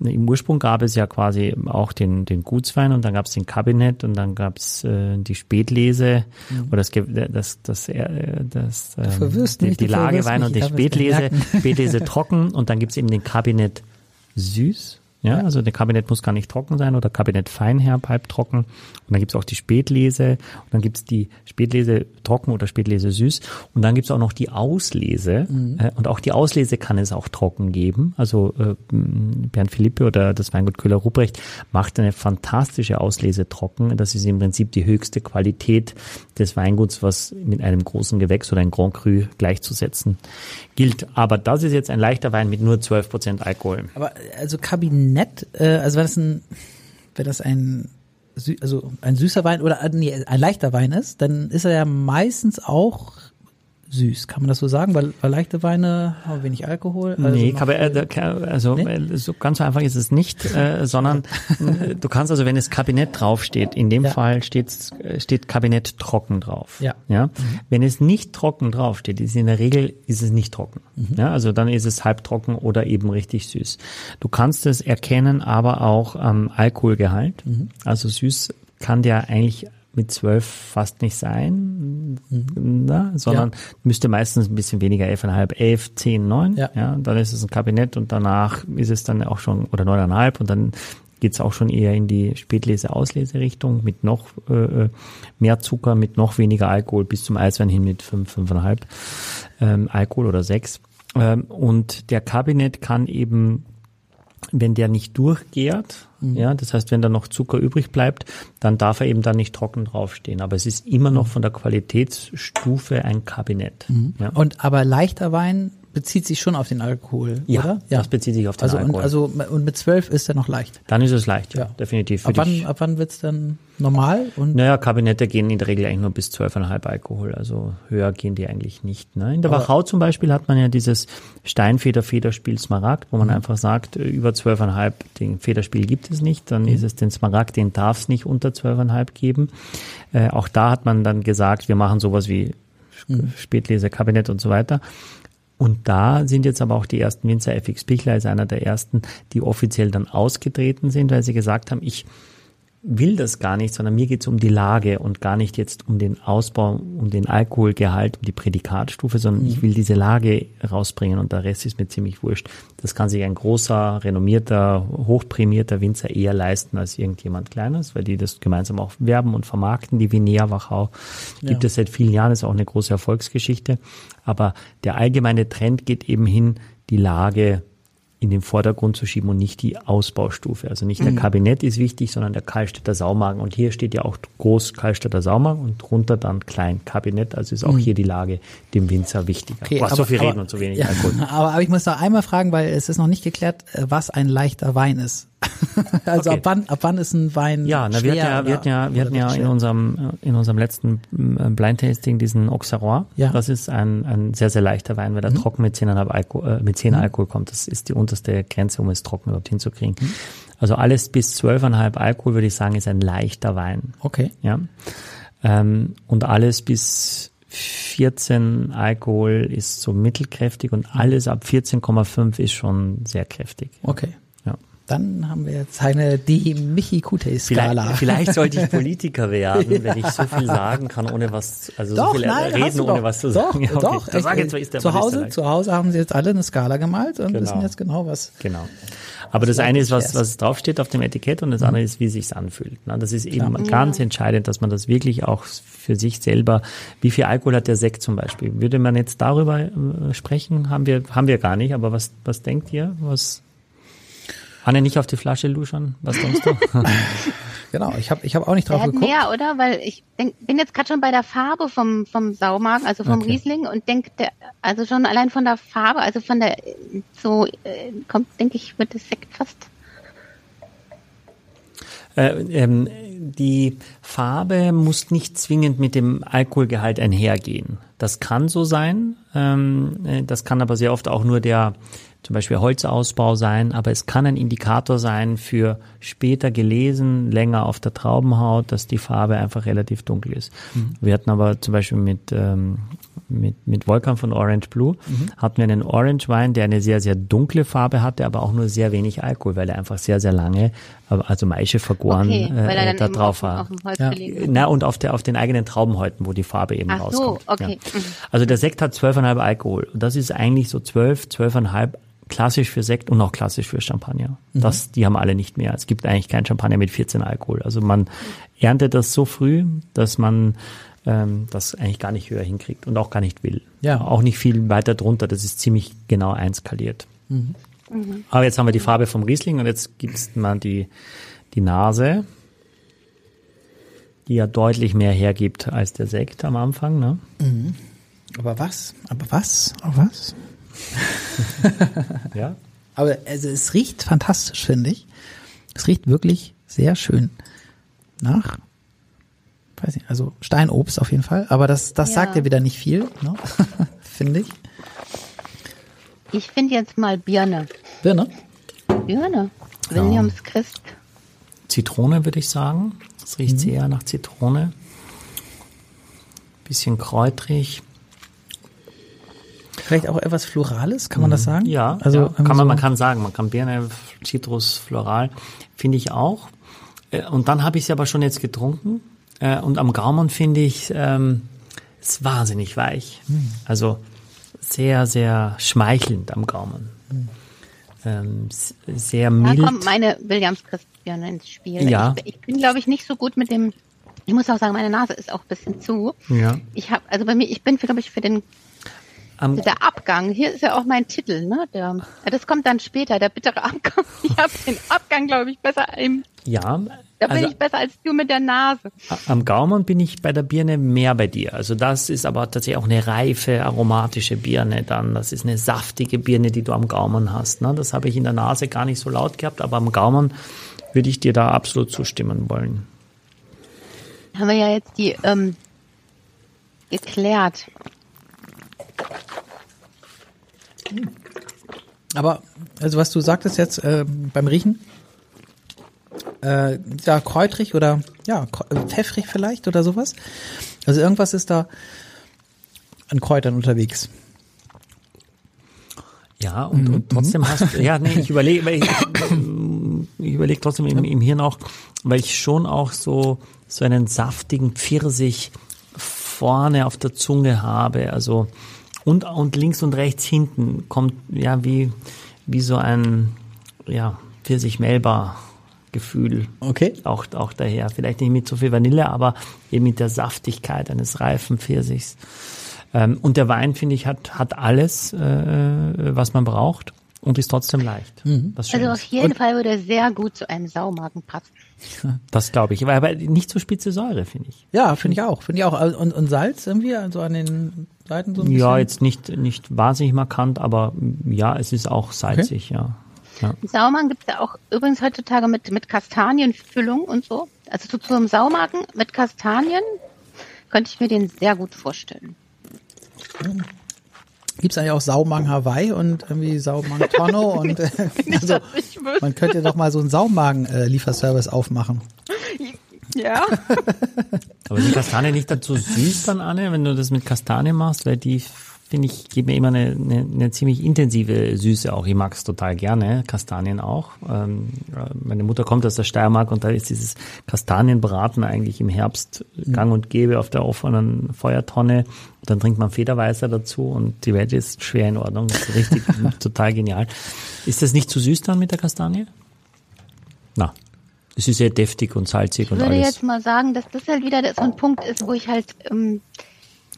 Mhm. Im Ursprung gab es ja quasi auch den, den Gutswein und dann gab's den Kabinett und dann gab's äh, die Spätlese mhm. oder das, das, das, äh, das, ähm, die, die Lagewein und die Spätlese, <laughs> Spätlese trocken und dann gibt's eben den Kabinett süß ja, also der Kabinett muss gar nicht trocken sein oder Kabinett feinherb, halbtrocken. Und dann gibt's auch die Spätlese und dann gibt's die Spätlese trocken oder Spätlese süß. Und dann gibt's auch noch die Auslese. Mhm. Äh, und auch die Auslese kann es auch trocken geben. Also äh, Bernd Philippe oder das Weingut Köhler-Ruprecht macht eine fantastische Auslese trocken. Das ist im Prinzip die höchste Qualität des Weinguts, was mit einem großen Gewächs oder ein Grand Cru gleichzusetzen gilt. Aber das ist jetzt ein leichter Wein mit nur 12 Prozent Alkohol. Aber also Kabinett, äh, also wenn das ein, wenn das ein also ein süßer Wein oder nee, ein leichter Wein ist, dann ist er ja meistens auch süß. Kann man das so sagen? Weil, weil leichte Weine haben wenig Alkohol. Also nee, äh, also nee? Äh, so ganz so einfach ist es nicht, äh, sondern äh, <laughs> du kannst also, wenn es Kabinett draufsteht, in dem ja. Fall steht, steht Kabinett trocken drauf. Ja. ja? Mhm. Wenn es nicht trocken draufsteht, ist in der Regel ist es nicht trocken. Mhm. Ja, also dann ist es halbtrocken oder eben richtig süß. Du kannst es erkennen, aber auch am Alkoholgehalt. Mhm. Also süß kann der eigentlich mit zwölf fast nicht sein, mhm. na, sondern ja. müsste meistens ein bisschen weniger, elfeinhalb, elf, zehn, neun. Ja. ja, dann ist es ein Kabinett und danach ist es dann auch schon, oder neuneinhalb und dann geht's auch schon eher in die Spätlese-Auslese-Richtung mit noch äh, äh, mehr Zucker, mit noch weniger Alkohol bis zum Eiswein hin mit fünf, fünfeinhalb ähm, Alkohol oder sechs. Ähm, und der Kabinett kann eben wenn der nicht durchgärt, mhm. ja, das heißt, wenn da noch Zucker übrig bleibt, dann darf er eben da nicht trocken draufstehen. Aber es ist immer noch von der Qualitätsstufe ein Kabinett. Mhm. Ja. Und aber leichter Wein bezieht sich schon auf den Alkohol, ja, oder? Ja, das bezieht sich auf den also, Alkohol. Und, also und mit zwölf ist er noch leicht. Dann ist es leicht, ja, ja. definitiv. Ab wann, ab wann wird's dann normal? Und naja, Kabinette gehen in der Regel eigentlich nur bis zwölfeinhalb Alkohol, also höher gehen die eigentlich nicht. Ne? In der Aber Wachau zum Beispiel hat man ja dieses Steinfeder-Federspiel Smaragd, wo man mhm. einfach sagt, äh, über zwölfeinhalb, den Federspiel gibt es nicht, dann mhm. ist es den Smaragd, den darf es nicht unter zwölfeinhalb geben. Äh, auch da hat man dann gesagt, wir machen sowas wie mhm. Spätlese, Kabinett und so weiter. Und da sind jetzt aber auch die ersten Winzer, FX Pichler ist einer der ersten, die offiziell dann ausgetreten sind, weil sie gesagt haben, ich will das gar nicht, sondern mir geht es um die Lage und gar nicht jetzt um den Ausbau, um den Alkoholgehalt, um die Prädikatstufe, sondern mhm. ich will diese Lage rausbringen und der Rest ist mir ziemlich wurscht. Das kann sich ein großer, renommierter, hochprämierter Winzer eher leisten als irgendjemand Kleines, weil die das gemeinsam auch werben und vermarkten. Die Vinea Wachau gibt ja. es seit vielen Jahren, ist auch eine große Erfolgsgeschichte. Aber der allgemeine Trend geht eben hin, die Lage in den Vordergrund zu schieben und nicht die Ausbaustufe. Also nicht der mhm. Kabinett ist wichtig, sondern der Karlstädter Saumagen. Und hier steht ja auch groß Karlstädter Saumagen und drunter dann klein Kabinett. Also ist auch mhm. hier die Lage dem Winzer wichtiger. Okay, Boah, aber, so viel aber, reden und so wenig ja, Alkohol. Aber, <laughs> aber ich muss noch einmal fragen, weil es ist noch nicht geklärt, was ein leichter Wein ist. <laughs> also okay. ab wann, ab wann ist ein Wein Ja, na, wir hatten ja, wir hatten ja, wir hatten ja in unserem, in unserem letzten äh, Blind Tasting diesen Auxerrois. Ja. Das ist ein, ein sehr, sehr leichter Wein, weil er mhm. trocken mit 10,5 Alkohol, äh, mit 10 mhm. Alkohol kommt. Das ist die unterste Grenze, um es trocken überhaupt hinzukriegen. Mhm. Also alles bis 12,5 Alkohol, würde ich sagen, ist ein leichter Wein. Okay. Ja. Ähm, und alles bis 14 Alkohol ist so mittelkräftig und alles ab 14,5 ist schon sehr kräftig. Okay. Dann haben wir jetzt eine die Michi Kute Skala. Vielleicht, vielleicht sollte ich Politiker werden, ja. <laughs> wenn ich so viel sagen kann, ohne was, also doch, so viel nein, reden, ohne doch. was zu sagen. Doch, <laughs> ja, okay. doch. Da sage jetzt, ist der zu Hause, zu Hause haben sie jetzt alle eine Skala gemalt und genau. wissen jetzt genau was. Genau. Aber das, eine ist, was, was draufsteht auf dem Etikett und das andere ist, wie es sich anfühlt. ne? Das ist eben ganz entscheidend, dass man das wirklich auch für sich selber, wie viel Alkohol hat der Sekt zum Beispiel? Würde man jetzt darüber äh, sprechen? Haben wir, haben wir gar nicht, aber was, was denkt ihr? Was, Anne, nicht auf die Flasche luschern? Was denkst du? <laughs> Genau, ich habe ich hab auch nicht drauf geguckt. mehr, oder? Weil ich denk, bin jetzt gerade schon bei der Farbe vom, vom Saumagen, also vom Okay. Riesling und denke, der, also schon allein von der Farbe, also von der, so, äh, kommt, denke ich, wird das Sekt fast. Äh, ähm, die Farbe muss nicht zwingend mit dem Alkoholgehalt einhergehen. Das kann so sein. Ähm, äh, das kann aber sehr oft auch nur der zum Beispiel Holzausbau sein, aber es kann ein Indikator sein für später gelesen, länger auf der Traubenhaut, dass die Farbe einfach relativ dunkel ist. Wir hatten aber zum Beispiel mit, ähm, mit, mit Volkan von Orange Blue, hatten wir einen Orange Wein, der eine sehr, sehr dunkle Farbe hatte, aber auch nur sehr wenig Alkohol, weil er einfach sehr, sehr lange, also Maische vergoren, Okay, weil er äh, dann da drauf auf, war. auf dem Ja. Na, und auf, der, auf den eigenen Traubenhäuten, wo die Farbe eben Ach so, rauskommt. okay. Ja. Mhm. Also der Sekt hat 12,5 Alkohol. Und das ist eigentlich so 12, 12,5 klassisch für Sekt und auch klassisch für Champagner. Das, die haben alle nicht mehr. Es gibt eigentlich kein Champagner mit 14 Alkohol. Also man erntet das so früh, dass man ähm, das eigentlich gar nicht höher hinkriegt und auch gar nicht will. Ja. Auch nicht viel weiter drunter. Das ist ziemlich genau einskaliert. Aber jetzt haben wir die Farbe vom Riesling und jetzt gibt's mal die, die Nase, die ja deutlich mehr hergibt als der Sekt am Anfang. Ne? Aber was? Aber was? Aber was? <laughs> Ja. Aber also es riecht fantastisch, finde ich. Es riecht wirklich sehr schön nach, weiß nicht, also Steinobst auf jeden Fall. Aber das, das Ja. sagt ja wieder nicht viel, ne? <laughs> finde ich. Ich finde jetzt mal Birne. Birne? Birne. Williams Christ. Zitrone würde ich sagen. Es riecht Mhm. sehr nach Zitrone. Bisschen kräutrig. Vielleicht auch etwas Florales, kann man das sagen? Mhm. Ja, also ja, kann man, so- man kann sagen, man kann Birne, Citrus, Floral, finde ich auch. Äh, Und dann habe ich sie aber schon jetzt getrunken. Äh, Und am Gaumen finde ich ähm, ist wahnsinnig weich. Hm. Also sehr, sehr schmeichelnd am Gaumen. Ähm, s- sehr Da mild. kommt meine Williams Christ Birne ins Spiel. Ja. Ich, ich bin, glaube ich, nicht so gut mit dem. Ich muss auch sagen, meine Nase ist auch ein bisschen zu. ja. Ich habe, also bei mir, ich bin, glaube ich, für den Am, der Abgang. Hier ist ja auch mein Titel, ne? Der, das kommt dann später, der bittere Abgang. <laughs> Ich habe den Abgang, glaube ich, besser im. ja, Da bin also- ich besser als du mit der Nase. Am Gaumen bin ich bei der Birne mehr bei dir. Also das ist aber tatsächlich auch eine reife, aromatische Birne dann. Das ist eine saftige Birne, die du am Gaumen hast. Ne? Das habe ich in der Nase gar nicht so laut gehabt, aber am Gaumen würde ich dir da absolut zustimmen wollen. Haben wir ja jetzt die ähm, geklärt. Aber, also was du sagtest jetzt äh, beim Riechen, äh, ja, kräutrig oder ja, äh, pfeffrig vielleicht oder sowas. Also irgendwas ist da an Kräutern unterwegs. Ja, und, und trotzdem hast du, ja, nee, ich überlege, ich, ich überlege trotzdem im, im Hirn auch, weil ich schon auch so, so einen saftigen Pfirsich vorne auf der Zunge habe, also, und, und links und rechts hinten kommt, ja, wie, wie so ein, ja, Pfirsich-Melba-Gefühl. Okay. Auch, auch daher. Vielleicht nicht mit so viel Vanille, aber eben mit der Saftigkeit eines reifen Pfirsichs. Ähm, und der Wein, finde ich, hat, hat alles, äh, was man braucht und ist trotzdem leicht. Das, schön Also auf ist. jeden Fall würde er sehr gut zu einem Saumagen passen. <laughs> das glaube ich. Aber, nicht so spitze Säure, finde ich. Ja, finde ich auch. Finde ich auch. Also, Und, und Salz irgendwie, also an den Seiten so ein bisschen. Ja, jetzt nicht, nicht wahnsinnig markant, aber ja, es ist auch salzig, ja. ja. Saumagen gibt es ja auch übrigens heutzutage mit, mit Kastanienfüllung und so. Also zu, zu einem Saumagen mit Kastanien könnte ich mir den sehr gut vorstellen. Gibt's eigentlich auch Saumagen Hawaii und irgendwie Saumagen Tonno <laughs> und äh, also, man könnte doch mal so einen Saumagen-Lieferservice aufmachen. Ja. <laughs> Aber sind Kastanien nicht dazu süß dann, Anne, wenn du das mit Kastanien machst? Weil die finde ich, geben mir immer eine, eine, eine ziemlich intensive Süße auch. Ich mag es total gerne, Kastanien auch. Ähm, meine Mutter kommt aus der Steiermark und da ist dieses Kastanienbraten eigentlich im Herbst gang und gäbe auf der offenen Feuertonne. Dann trinkt man Federweißer dazu und die Welt ist schwer in Ordnung. Das ist richtig, <laughs> total genial. Ist das nicht zu süß dann mit der Kastanie? Na, es ist sehr deftig und salzig Ich und würde alles. jetzt mal sagen, dass das halt wieder so ein Punkt ist, wo ich halt ähm,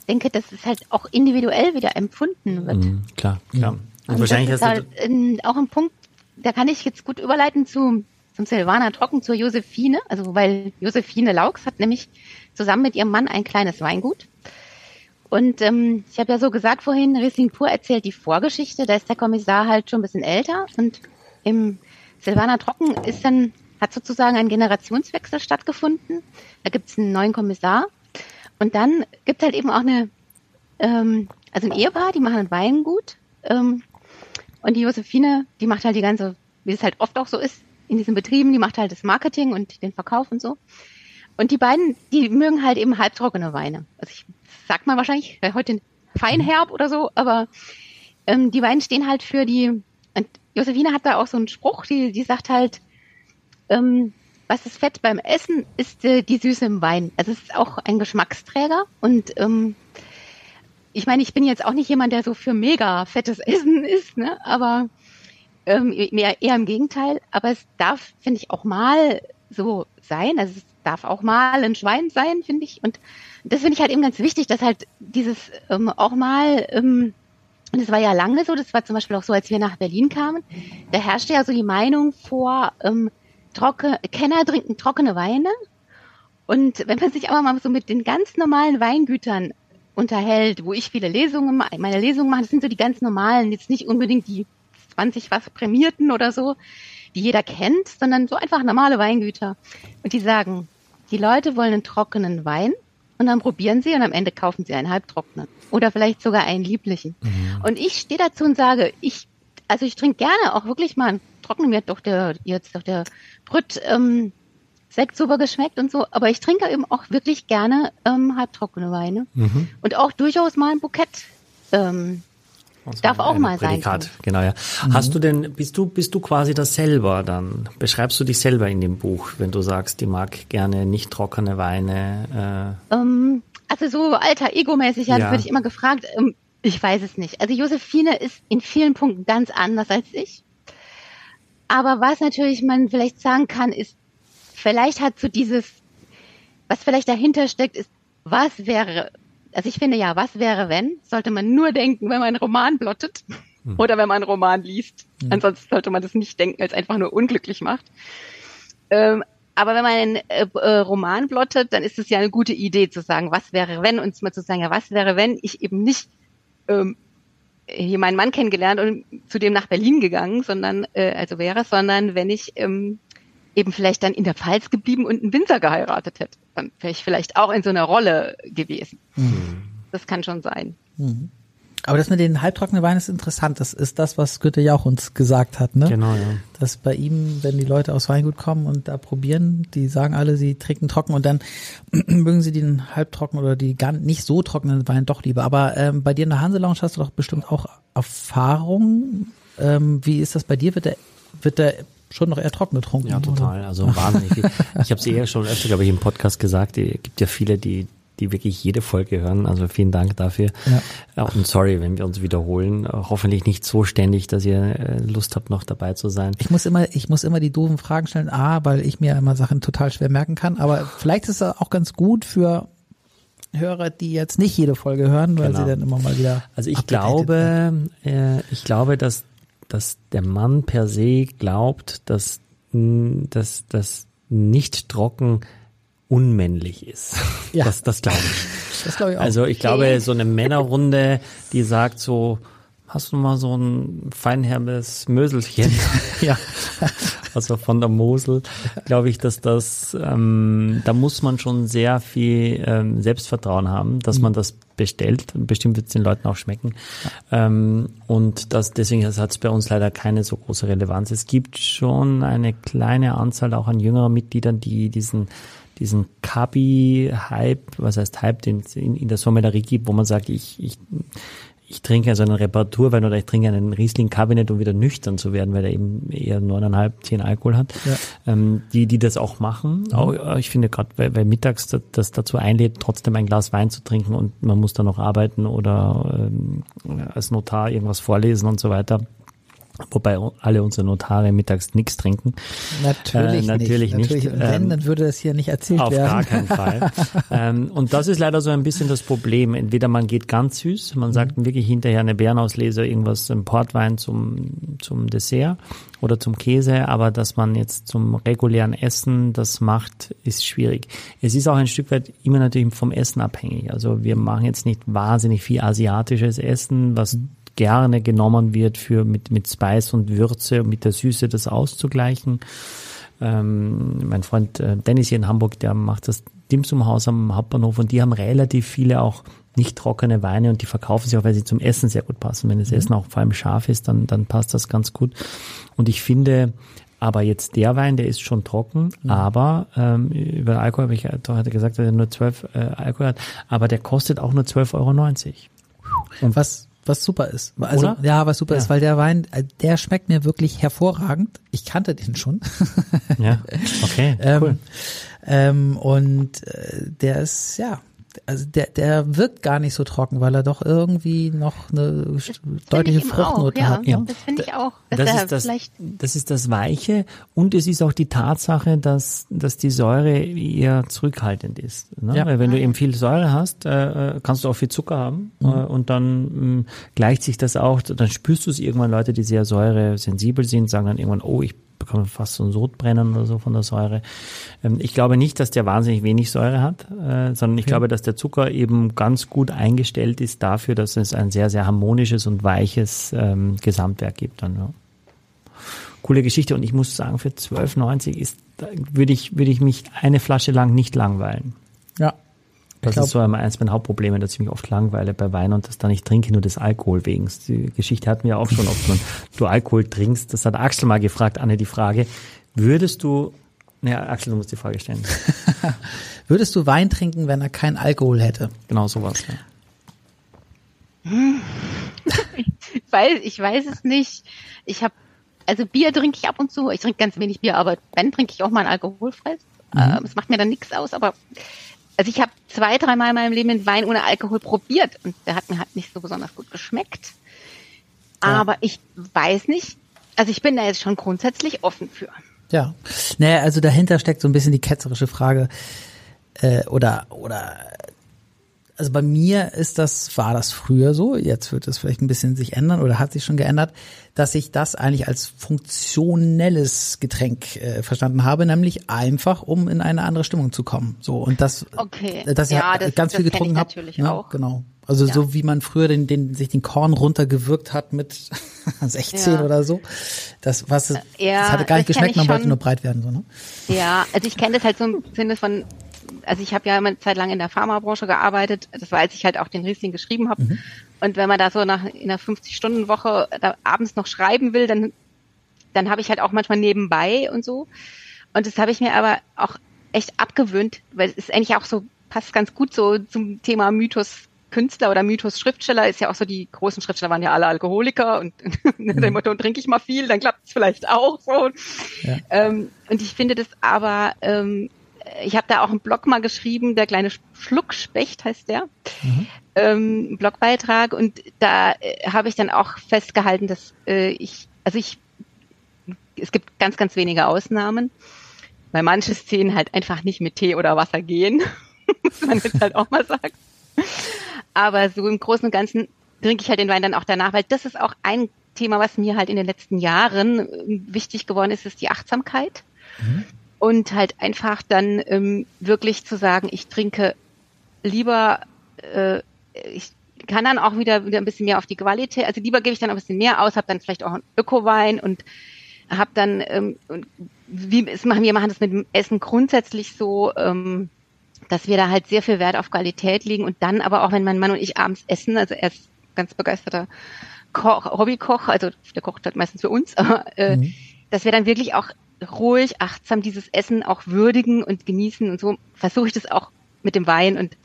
denke, dass es halt auch individuell wieder empfunden wird. Mhm, klar, klar. Und, Und wahrscheinlich das ist halt ähm, auch ein Punkt, da kann ich jetzt gut überleiten zu, zum Silvaner Trocken, zur Josephine. Also weil Josephine Laux hat nämlich zusammen mit ihrem Mann ein kleines Weingut. Und ähm, ich habe ja so gesagt vorhin, Riesling Pur erzählt die Vorgeschichte, da ist der Kommissar halt schon ein bisschen älter und im Silvaner Trocken ist dann, hat sozusagen ein Generationswechsel stattgefunden. Da gibt es einen neuen Kommissar. Und dann gibt es halt eben auch eine, ähm, also ein Ehepaar, die machen ein Weingut. Ähm, und die Josephine, die macht halt die ganze, wie es halt oft auch so ist, in diesen Betrieben, die macht halt das Marketing und den Verkauf und so. Und die beiden, die mögen halt eben halbtrockene Weine. Also ich sag mal wahrscheinlich, heute Feinherb oder so, aber ähm, die Weine stehen halt für die, und Josephine hat da auch so einen Spruch, die, die sagt halt, ähm, was ist Fett beim Essen, ist äh, die Süße im Wein. Also es ist auch ein Geschmacksträger und ähm, ich meine, ich bin jetzt auch nicht jemand, der so für mega fettes <laughs> Essen ist, ne? aber ähm, mehr, eher im Gegenteil. Aber es darf, finde ich, auch mal so sein. Also es darf auch mal ein Schwein sein, finde ich. Und das finde ich halt eben ganz wichtig, dass halt dieses ähm, auch mal, ähm, und es war ja lange so, das war zum Beispiel auch so, als wir nach Berlin kamen, da herrschte ja so die Meinung vor, ähm, trocken, Kenner trinken trockene Weine. Und wenn man sich aber mal so mit den ganz normalen Weingütern unterhält, wo ich viele Lesungen, meine Lesungen mache, das sind so die ganz normalen, jetzt nicht unbedingt die 20 was Prämierten oder so, die jeder kennt, sondern so einfach normale Weingüter. Und die sagen, die Leute wollen einen trockenen Wein und dann probieren sie und am Ende kaufen sie einen halbtrockenen oder vielleicht sogar einen lieblichen. Und ich stehe dazu und sage, ich, also ich trinke gerne auch wirklich mal einen trockenen, mir hat doch der, jetzt doch der Brüt, ähm, Sekt super geschmeckt und so, aber ich trinke eben auch wirklich gerne ähm, halbtrockene Weine und auch durchaus mal ein Bukett. Ähm, Das Darf auch mal sein, Prädikat, finde genau, ja. Mhm. Hast du denn, bist du, bist du quasi das selber dann? Beschreibst du dich selber in dem Buch, wenn du sagst, die mag gerne nicht trockene Weine? ähm, also so alter Ego-mäßig, ja, Ja. das würde ich immer gefragt. Ähm, ich weiß es nicht. Also Josephine ist in vielen Punkten ganz anders als ich. Aber was natürlich man vielleicht sagen kann, ist, vielleicht hat so dieses, was vielleicht dahinter steckt, ist, was wäre, also ich finde ja, was wäre wenn, sollte man nur denken, wenn man einen Roman blottet oder wenn man einen Roman liest. Ansonsten sollte man das nicht denken, es einfach nur unglücklich macht. Ähm, aber wenn man einen äh, äh, Roman blottet, dann ist es ja eine gute Idee zu sagen, was wäre wenn, und mal zu sagen, ja, was wäre wenn ich eben nicht ähm, hier meinen Mann kennengelernt und zu dem nach Berlin gegangen, sondern äh, also wäre, sondern wenn ich ähm, eben vielleicht dann in der Pfalz geblieben und einen Winzer geheiratet hätte, dann wäre ich vielleicht auch in so einer Rolle gewesen. Das kann schon sein. Aber das mit den halbtrockenen Weinen ist interessant. Das ist das, was Goethe ja auch uns gesagt hat, ne? Genau, ja. Dass bei ihm, wenn die Leute aus Weingut kommen und da probieren, die sagen alle, sie trinken trocken und dann <clears throat> mögen sie den halbtrocken oder die gar nicht so trockenen Wein doch lieber. Aber ähm, bei dir in der Hanse Lounge hast du doch bestimmt auch Erfahrung. Ähm, wie ist das bei dir? Wird der, wird der schon noch eher trocken getrunken? Ja, total. Also wahnsinnig. Ich habe es eher schon öfter, glaube ich, im Podcast gesagt. Es gibt ja viele, die die wirklich jede Folge hören. Also vielen Dank dafür. Ja. Und sorry, wenn wir uns wiederholen. Hoffentlich nicht so ständig, dass ihr äh, Lust habt, noch dabei zu sein. Ich muss immer, ich muss immer die doofen Fragen stellen. A, weil ich mir immer Sachen total schwer merken kann. Aber vielleicht ist es auch ganz gut für Hörer, die jetzt nicht jede Folge hören, weil Genau. sie dann immer mal wieder. Also ich glaube, äh, ich glaube, dass, dass der Mann per se glaubt, dass, dass, dass nicht trocken unmännlich ist. <laughs> Ja. Das, das glaube ich. Das glaube ich auch. Also ich glaube, so eine Männerrunde, die sagt so, hast du mal so ein feinherbes Möselchen? <laughs> ja. <laughs> also von der Mosel, glaube ich, dass das, ähm, da muss man schon sehr viel ähm, Selbstvertrauen haben, dass man das bestellt. Und bestimmt wird es den Leuten auch schmecken. Ähm, und das, deswegen hat es bei uns leider keine so große Relevanz. Es gibt schon eine kleine Anzahl auch an jüngeren Mitgliedern, die diesen diesen Kabi-Hype, was heißt Hype, den es in, in der Sommellerie gibt, wo man sagt, ich, ich ich trinke also einen Reparaturwein oder ich trinke einen Riesling Cabinet, um wieder nüchtern zu werden, weil er eben eher neuneinhalb, zehn Alkohol hat. Ja. Ähm, die, die das auch machen. Mhm. Auch, äh, ich finde gerade, weil, weil mittags das, das, dazu einlädt, trotzdem ein Glas Wein zu trinken und man muss dann noch arbeiten oder ähm, als Notar irgendwas vorlesen und so weiter Wobei alle unsere Notare mittags nichts trinken. Natürlich, äh, natürlich nicht. nicht. Natürlich. Wenn, ähm, dann würde das hier nicht erzählt auf werden. Auf gar keinen Fall. <laughs> ähm, und das ist leider so ein bisschen das Problem. Entweder man geht ganz süß, man sagt mhm. wirklich hinterher eine Bärenauslese, irgendwas im Portwein zum, zum Dessert oder zum Käse, aber dass man jetzt zum regulären Essen das macht, ist schwierig. Es ist auch ein Stück weit immer natürlich vom Essen abhängig. Also wir machen jetzt nicht wahnsinnig viel asiatisches Essen, was mhm gerne genommen wird für mit, mit Spice und Würze, mit der Süße das auszugleichen. Ähm, mein Freund äh, Dennis hier in Hamburg, der macht das Dimsumhaus am Hauptbahnhof und die haben relativ viele auch nicht trockene Weine und die verkaufen sie auch, weil sie zum Essen sehr gut passen. Wenn das mhm. Essen auch vor allem scharf ist, dann, dann passt das ganz gut. Und ich finde, aber jetzt der Wein, der ist schon trocken, mhm. aber ähm, über Alkohol habe ich doch hatte gesagt, dass er nur 12 äh, Alkohol hat, aber der kostet auch nur 12,90 Euro. Und was was super ist. Also Oder? ja, was super ja. ist, weil der Wein, äh, der schmeckt mir wirklich hervorragend. Ich kannte den schon. ja, okay, <laughs> cool. Ähm, ähm, und äh, der ist ja, also der, der wirkt gar nicht so trocken, weil er doch irgendwie noch eine deutliche Fruchtnote ja, hat. Ja, das finde ich auch. Das ist das, das ist das Weiche und es ist auch die Tatsache, dass, dass die Säure eher zurückhaltend ist. Ne? Ja. Weil wenn du eben viel Säure hast, äh, äh kannst du auch viel Zucker haben mhm. äh, und dann mm, gleicht sich das auch, dann spürst du es irgendwann, Leute, die sehr säuresensibel sind, sagen dann irgendwann, oh, ich bekommen fast so ein Sodbrennen oder so von der Säure. Ähm, ich glaube nicht, dass der wahnsinnig wenig Säure hat, äh, sondern ich okay. glaube, dass der Zucker eben ganz gut eingestellt ist dafür, dass es ein sehr, sehr harmonisches und weiches ähm, Gesamtwerk gibt. Dann, ja. Coole Geschichte und ich muss sagen, für 12,90 ist, würde ich, würde ich mich eine Flasche lang nicht langweilen. Ja, das glaub, ist so eins meiner Hauptprobleme, dass ich mich oft langweile bei Wein und das dann nicht trinke, nur des Alkohol wegen. Die Geschichte hatten wir auch schon, ob man, du Alkohol trinkst. Das hat Axel mal gefragt, Anne, die Frage. Würdest du, naja, Axel, du musst die Frage stellen. <laughs> Würdest du Wein trinken, wenn er keinen Alkohol hätte? Genau sowas, ja. <laughs> ich, weiß, ich weiß es nicht. Ich habe, also Bier trinke ich ab und zu. Ich trinke ganz wenig Bier, aber wenn trinke ich auch mal ein alkoholfreies. Mhm. Ähm, es macht mir dann nichts aus, aber also ich habe zwei, dreimal in meinem Leben einen Wein ohne Alkohol probiert und der hat mir halt nicht so besonders gut geschmeckt. Ja. Aber ich weiß nicht, also ich bin da jetzt schon grundsätzlich offen für. Ja, naja, also dahinter steckt so ein bisschen die ketzerische Frage äh, oder oder also bei mir ist das, war das früher so, jetzt wird es vielleicht ein bisschen sich ändern oder hat sich schon geändert, dass ich das eigentlich als funktionelles Getränk äh, verstanden habe, nämlich einfach, um in eine andere Stimmung zu kommen. So und das, okay. dass ja, ich das, ganz das viel getrunken habe. Natürlich ne? auch. Genau. Also ja. so wie man früher den, den, sich den Korn runtergewirkt hat mit <laughs> 16 ja. oder so. Das, was, ja, das hatte gar nicht geschmeckt, man wollte nur breit werden. So, ne? Ja, also ich kenne das halt so im Sinne von, also ich habe ja immer eine Zeit lang in der Pharmabranche gearbeitet. Das war, als ich halt auch den Riesling geschrieben habe. Mhm. Und wenn man da so nach in einer 50-Stunden-Woche abends noch schreiben will, dann, dann habe ich halt auch manchmal nebenbei und so. Und das habe ich mir aber auch echt abgewöhnt, weil es ist eigentlich auch so, passt ganz gut so zum Thema Mythos Künstler oder Mythos Schriftsteller ist ja auch so, die großen Schriftsteller waren ja alle Alkoholiker und <laughs> mhm. dem Motto, trinke ich mal viel, dann klappt es vielleicht auch so. Ja. Ähm, und ich finde das aber ähm, ich habe da auch einen Blog mal geschrieben, der kleine Schluckspecht heißt der, mhm. ähm, Blogbeitrag und da äh, habe ich dann auch festgehalten, dass äh, ich, also ich, es gibt ganz, ganz wenige Ausnahmen, weil manche Szenen halt einfach nicht mit Tee oder Wasser gehen, <laughs> muss man jetzt halt auch mal sagen. Aber so im Großen und Ganzen trinke ich halt den Wein dann auch danach, weil das ist auch ein Thema, was mir halt in den letzten Jahren äh, wichtig geworden ist, ist die Achtsamkeit. Mhm und halt einfach dann ähm, wirklich zu sagen, ich trinke lieber, äh, ich kann dann auch wieder wieder ein bisschen mehr auf die Qualität, also lieber gebe ich dann ein bisschen mehr aus, habe dann vielleicht auch einen Ökowein und habe dann, ähm, wie es machen wir machen das mit dem Essen grundsätzlich so, ähm, dass wir da halt sehr viel Wert auf Qualität legen und dann aber auch, wenn mein Mann und ich abends essen, also er ist ganz begeisterter Koch, Hobbykoch, also der kocht halt meistens für uns, aber äh, mhm. dass wir dann wirklich auch ruhig, achtsam dieses Essen auch würdigen und genießen und so versuche ich das auch mit dem Wein und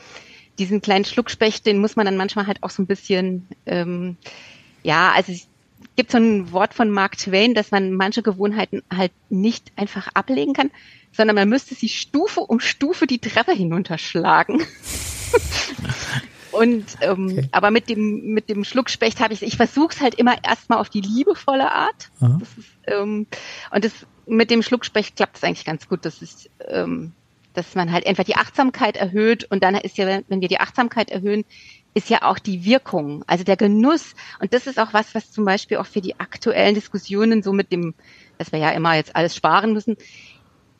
diesen kleinen Schluckspecht, den muss man dann manchmal halt auch so ein bisschen, ähm, ja, also es gibt so ein Wort von Mark Twain, dass man manche Gewohnheiten halt nicht einfach ablegen kann, sondern man müsste sie Stufe um Stufe die Treppe hinunterschlagen. <laughs> Und ähm, okay. aber mit dem mit dem Schluckspecht habe ich ich versuche es halt immer erstmal auf die liebevolle Art. Das ist, ähm, und das mit dem Schluckspecht klappt es eigentlich ganz gut. Das ist ähm, dass man halt entweder die Achtsamkeit erhöht und dann ist ja, wenn wir die Achtsamkeit erhöhen, ist ja auch die Wirkung, also der Genuss. Und das ist auch was, was zum Beispiel auch für die aktuellen Diskussionen so mit dem, dass wir ja immer jetzt alles sparen müssen,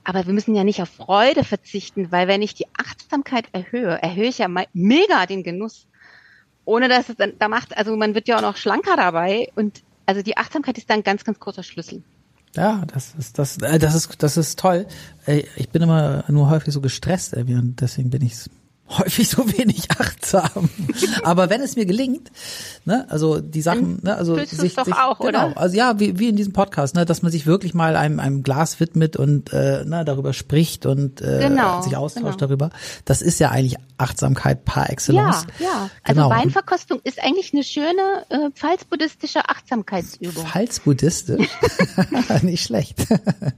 aber wir müssen ja nicht auf Freude verzichten, weil wenn ich die Achtsamkeit erhöhe, erhöhe ich ja mega den Genuss. Ohne dass es dann, da macht, also man wird ja auch noch schlanker dabei und also die Achtsamkeit ist da ein ganz, ganz großer Schlüssel. Ja, das ist das, äh, das ist das ist toll. Ich bin immer nur häufig so gestresst irgendwie und deswegen bin ich häufig so wenig <laughs> achtsam. Aber wenn es mir gelingt, ne, also die Sachen, ne, also sich, doch sich auch, genau, oder? also ja, wie, wie in diesem Podcast, ne, dass man sich wirklich mal einem, einem Glas widmet und äh, ne, darüber spricht und äh, genau, sich austauscht genau. darüber. Das ist ja eigentlich Achtsamkeit par excellence. Ja, ja. Also genau. Weinverkostung ist eigentlich eine schöne äh, pfalzbuddhistische Achtsamkeitsübung. Pfalzbuddhistisch? <laughs> Nicht schlecht.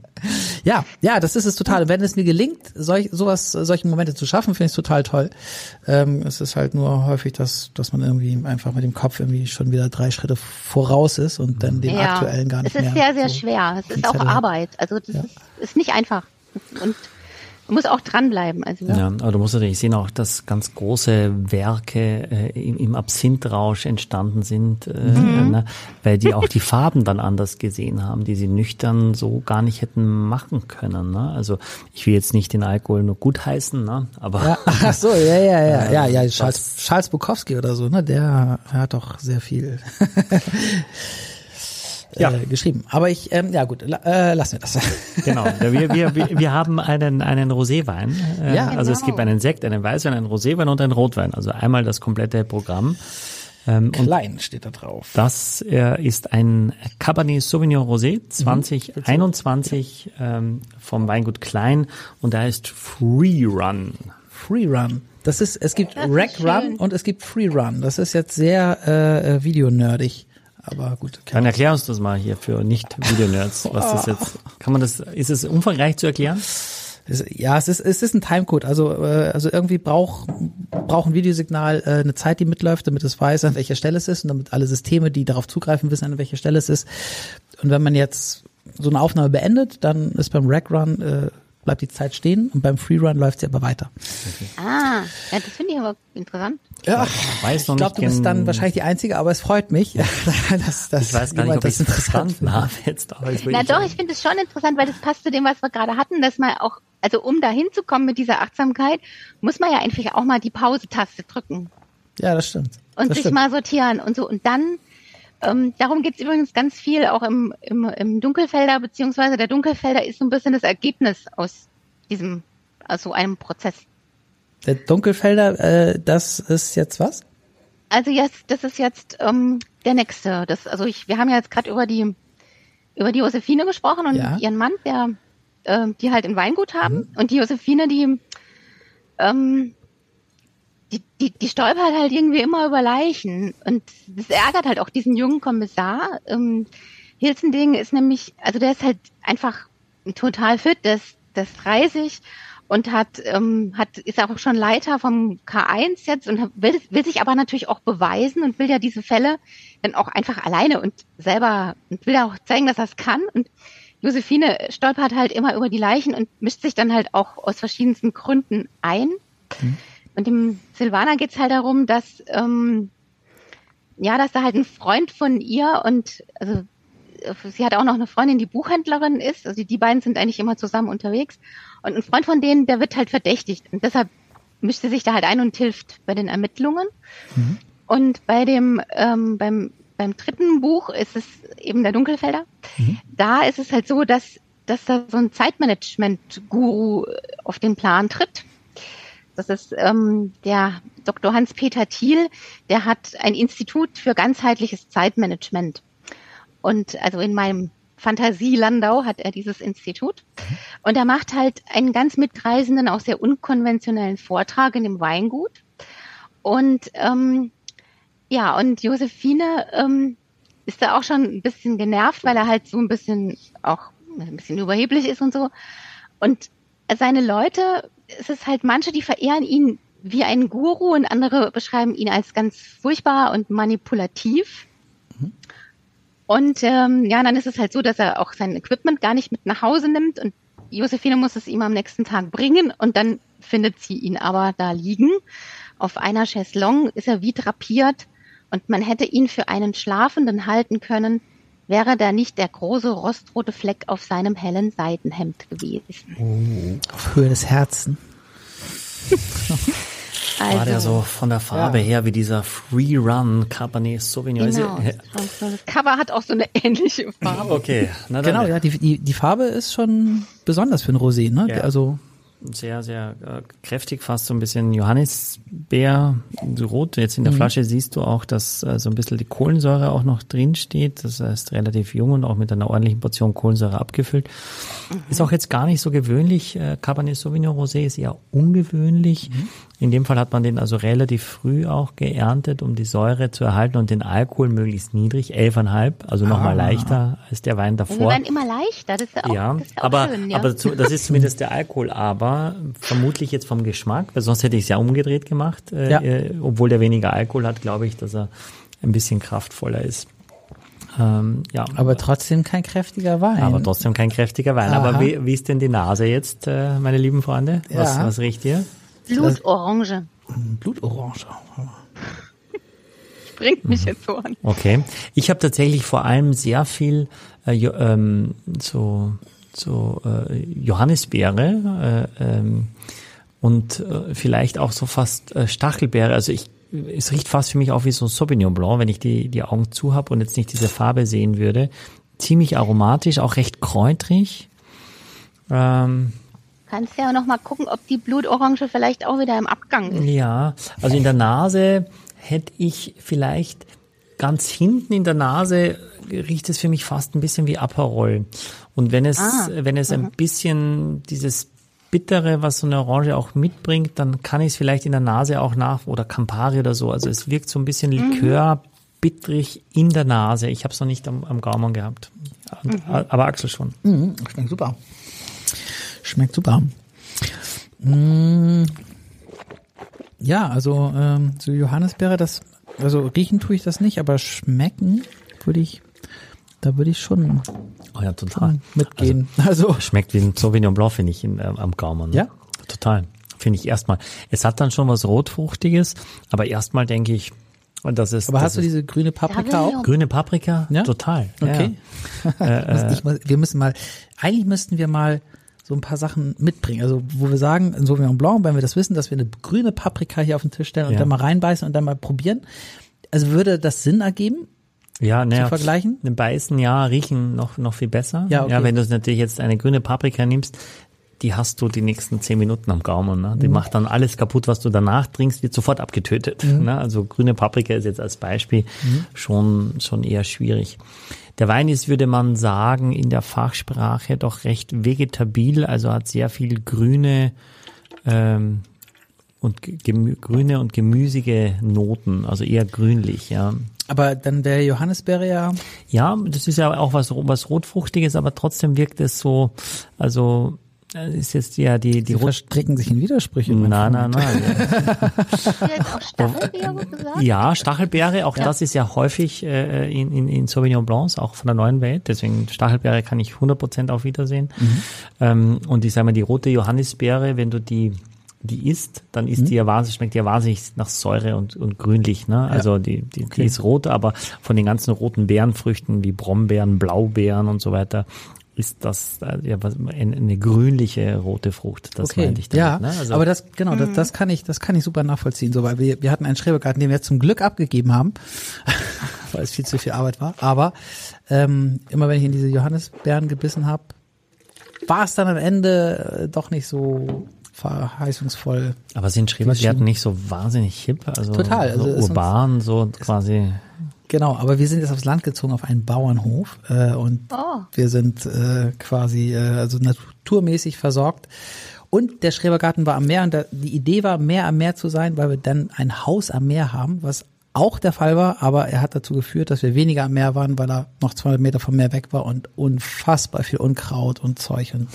<laughs> ja, ja, das ist es total. Wenn es mir gelingt, solch, sowas, solche Momente zu schaffen, finde ich es total toll toll. Ähm, es ist halt nur häufig, dass, dass man irgendwie einfach mit dem Kopf irgendwie schon wieder drei Schritte voraus ist und dann den ja, aktuellen gar nicht mehr. Es ist mehr sehr, sehr so schwer. Es ist auch Arbeit. Also das ja. ist, ist nicht einfach. Und man muss auch dranbleiben. Also, ja. ja, aber du musst natürlich sehen auch, dass ganz große Werke äh, im, im Absinthrausch entstanden sind, äh, mhm. ne, weil die auch die <laughs> Farben dann anders gesehen haben, die sie nüchtern so gar nicht hätten machen können. Ne? Also ich will jetzt nicht den Alkohol nur gut heißen, ne? aber ja, ach so, ja, ja, ja, <laughs> äh, ja, ja, Charles, Charles Bukowski oder so, ne? Der hat doch sehr viel. <laughs> ja. äh, geschrieben. Aber ich, ähm, ja gut, äh, lassen wir das. <laughs> genau. Wir, wir, wir, wir haben einen, einen Roséwein. Äh, ja, also genau. es gibt einen Sekt, einen Weißwein, einen Roséwein und einen Rotwein. Also einmal das komplette Programm. Ähm, Klein steht da drauf. Das äh, ist ein Cabernet Sauvignon Rosé 2021 mhm. ähm, vom Weingut Klein und da ist Free Run. Free Run. Das ist, es gibt Rack Run und es gibt Free Run. Das ist jetzt sehr äh, äh videonerdig. Aber gut. Dann erklär uns das mal hier für Nicht-Videonerds, <laughs> was das jetzt, kann man das, ist es umfangreich zu erklären? Ja, es ist, es ist ein Timecode. Also, äh, also irgendwie braucht braucht ein Videosignal äh, eine Zeit, die mitläuft, damit es weiß, an welcher Stelle es ist und damit alle Systeme, die darauf zugreifen, wissen, an welcher Stelle es ist. Und wenn man jetzt so eine Aufnahme beendet, dann ist beim Rack Run äh, bleibt die Zeit stehen und beim Freerun läuft sie aber weiter. Okay. Ah, ja, das finde ich aber interessant. Ja, ich, weiß noch ich glaube, du bist dann wahrscheinlich die Einzige, aber es freut mich, dass, <laughs> dass ich weiß gar nicht, ob das interessant habe jetzt. Aber Na doch, ich finde es schon interessant, weil das passt zu dem, was wir gerade hatten, dass man auch, also um da hinzukommen mit dieser Achtsamkeit, muss man ja einfach auch mal die Pause-Taste drücken. Ja, das stimmt. Und das sich stimmt. mal sortieren und so. Und dann ähm, darum geht es übrigens ganz viel auch im, im, im Dunkelfelder, beziehungsweise der Dunkelfelder ist so ein bisschen das Ergebnis aus diesem, also einem Prozess. Der Dunkelfelder, äh, das ist jetzt was? Also jetzt, das ist jetzt ähm, der nächste. Das, also ich, wir haben ja jetzt gerade über die über die Josephine gesprochen und ja. ihren Mann, der äh, die halt ein Weingut haben. Mhm. Und die Josephine, die ähm, die, die, die stolpert halt irgendwie immer über Leichen. Und das ärgert halt auch diesen jungen Kommissar. Ähm, Hilzending ist nämlich, also der ist halt einfach total fit, der ist, der ist 30 und hat, ähm, hat, ist auch schon Leiter vom K1 jetzt und will, will sich aber natürlich auch beweisen und will ja diese Fälle dann auch einfach alleine und selber und will ja auch zeigen, dass er es kann. Und Josephine stolpert halt immer über die Leichen und mischt sich dann halt auch aus verschiedensten Gründen ein. Mhm. Und dem Silvana geht's halt darum, dass ähm, ja, dass da halt ein Freund von ihr und also sie hat auch noch eine Freundin, die Buchhändlerin ist. Also die beiden sind eigentlich immer zusammen unterwegs. Und ein Freund von denen, der wird halt verdächtigt. Und deshalb mischt sie sich da halt ein und hilft bei den Ermittlungen. Mhm. Und bei dem, ähm, beim, beim dritten Buch ist es eben der Dunkelfelder. Mhm. Da ist es halt so, dass, dass da so ein Zeitmanagement-Guru auf den Plan tritt. Das ist ähm, der Dr. Hans-Peter Thiel, der hat ein Institut für ganzheitliches Zeitmanagement. Und also in meinem Fantasielandau hat er dieses Institut. Und er macht halt einen ganz mitreisenden, auch sehr unkonventionellen Vortrag in dem Weingut. Und ähm, ja, und Josephine ähm, ist da auch schon ein bisschen genervt, weil er halt so ein bisschen auch ein bisschen überheblich ist und so. Und seine Leute, es ist halt manche, die verehren ihn wie einen Guru und andere beschreiben ihn als ganz furchtbar und manipulativ. Und ähm, ja, dann ist es halt so, dass er auch sein Equipment gar nicht mit nach Hause nimmt und Josephine muss es ihm am nächsten Tag bringen und dann findet sie ihn aber da liegen. Auf einer Chaiselong ist er wie drapiert und man hätte ihn für einen Schlafenden halten können, wäre da nicht der große rostrote Fleck auf seinem hellen Seidenhemd gewesen. Oh. Auf Höhe des Herzens. <laughs> Also, war der so von der Farbe ja. her wie dieser Free Run Cabernet Sauvignon. Genau. <laughs> Das Cover hat auch so eine ähnliche Farbe. Okay. Na dann. Genau, ja, die, die, die Farbe ist schon besonders für ein Rosé, ne? Ja. Also sehr, sehr äh, kräftig, fast so ein bisschen Johannisbeer, so rot. Jetzt in der mhm. Flasche siehst du auch, dass äh, so ein bisschen die Kohlensäure auch noch drin steht. Das heißt, relativ jung und auch mit einer ordentlichen Portion Kohlensäure abgefüllt. Mhm. Ist auch jetzt gar nicht so gewöhnlich. Äh, Cabernet Sauvignon Rosé ist eher ungewöhnlich. Mhm. In dem Fall hat man den also relativ früh auch geerntet, um die Säure zu erhalten und den Alkohol möglichst niedrig, 11,5, also nochmal ah. leichter als der Wein davor. Die werden immer leichter, das ist ja auch, ja, das ist ja auch aber, schön. Ja. Aber zu, das ist zumindest der Alkohol, aber vermutlich jetzt vom Geschmack, weil sonst hätte ich es ja umgedreht gemacht. Äh, ja. Äh, obwohl der weniger Alkohol hat, glaube ich, dass er ein bisschen kraftvoller ist. Ähm, ja. Aber trotzdem kein kräftiger Wein. Aber trotzdem kein kräftiger Wein. Aha. Aber wie, wie ist denn die Nase jetzt, äh, meine lieben Freunde? Was, ja. was riecht ihr? Blutorange. Blutorange. <laughs> Springt mich jetzt so an. Okay. Ich habe tatsächlich vor allem sehr viel äh, ähm, so, so äh, Johannisbeere äh, ähm, und äh, vielleicht auch so fast äh, Stachelbeere. Also ich es riecht fast für mich auch wie so ein Sauvignon Blanc, wenn ich die, die Augen zu habe und jetzt nicht diese Farbe sehen würde. Ziemlich aromatisch, auch recht kräutrig. Ähm, Kannst ja noch mal gucken, ob die Blutorange vielleicht auch wieder im Abgang ist. Ja, also in der Nase hätte ich vielleicht ganz hinten in der Nase riecht es für mich fast ein bisschen wie Aperol. Und wenn es, ah, wenn es ein mhm. bisschen dieses Bittere, was so eine Orange auch mitbringt, dann kann ich es vielleicht in der Nase auch nach oder Campari oder so. Also es wirkt so ein bisschen mhm. Likör, bittrig in der Nase. Ich habe es noch nicht am, am Gaumen gehabt. Mhm. Aber Axel schon. Mhm, schmeckt super. Schmeckt super. Mmh. Ja, also ähm, so Johannisbeere, das, also riechen tue ich das nicht, aber schmecken würde ich, da würde ich schon oh ja, total. mitgehen. Also, also schmeckt wie ein Sauvignon Blanc, finde ich, in, äh, am Gaumen. Ne? Ja, total. Finde ich erstmal. Es hat dann schon was Rotfruchtiges, aber erstmal denke ich, und das ist. Aber das hast du diese grüne Paprika auch? Grüne Paprika? Ja. Total. Okay. Ja. <laughs> äh, ich, wir müssen mal, eigentlich müssten wir mal so ein paar Sachen mitbringen. Also wo wir sagen, in Sauvignon Blanc, wenn wir das wissen, dass wir eine grüne Paprika hier auf den Tisch stellen und ja. dann mal reinbeißen und dann mal probieren. Also würde das Sinn ergeben? Ja, ne, zu vergleichen? Ne, beißen, ja, riechen noch, noch viel besser. Ja, okay. ja, wenn du natürlich jetzt eine grüne Paprika nimmst, die hast du die nächsten zehn Minuten am Gaumen. Ne? Die mhm. macht dann alles kaputt, was du danach trinkst, wird sofort abgetötet. Mhm. Ne? Also grüne Paprika ist jetzt als Beispiel mhm. schon, schon eher schwierig. Der Wein ist, würde man sagen, in der Fachsprache doch recht vegetabil, also hat sehr viel grüne ähm, und grüne und gemüsige Noten, also eher grünlich, ja. Aber dann der Johannisbeere ja. Ja, das ist ja auch was, was Rotfruchtiges, aber trotzdem wirkt es so, also das ist jetzt ja die die Sie verstricken sich in Widersprüche. Nein, nein, nein. auch Stachelbeere gesagt? Ja, Stachelbeere, auch ja. das ist ja häufig äh, in, in, in Sauvignon Blancs, auch von der neuen Welt. Deswegen Stachelbeere kann ich 100% auf Wiedersehen. Mhm. Ähm, und ich sage mal, die rote Johannisbeere, wenn du die die isst, dann ist mhm. die ja wahnsinnig, schmeckt die ja wahnsinnig nach Säure und, und grünlich, ne? Also ja. die, die, okay. die ist rot, aber von den ganzen roten Beerenfrüchten wie Brombeeren, Blaubeeren und so weiter ist das äh, ja was, eine, grünliche rote Frucht. Das okay. meinte ich damit, Ja, ne? also, aber das genau, das, das kann ich, das kann ich super nachvollziehen, so weil wir wir hatten einen Schrebergarten, den wir zum Glück abgegeben haben, <laughs> weil es viel zu viel Arbeit war. Aber ähm, immer wenn ich in diese Johannisbeeren gebissen habe, war es dann am Ende äh, doch nicht so verheißungsvoll. Aber sind Schrebergärten nicht so wahnsinnig hip, also total, also so urban, so quasi Genau, aber wir sind jetzt aufs Land gezogen auf einen Bauernhof äh, und oh. wir sind äh, quasi äh, also naturmäßig versorgt Und der Schrebergarten war am Meer und da, die Idee war, mehr am Meer zu sein, weil wir dann ein Haus am Meer haben, was auch der Fall war, aber er hat dazu geführt, dass wir weniger am Meer waren, weil er noch 200 Meter vom Meer weg war und unfassbar viel Unkraut und Zeug und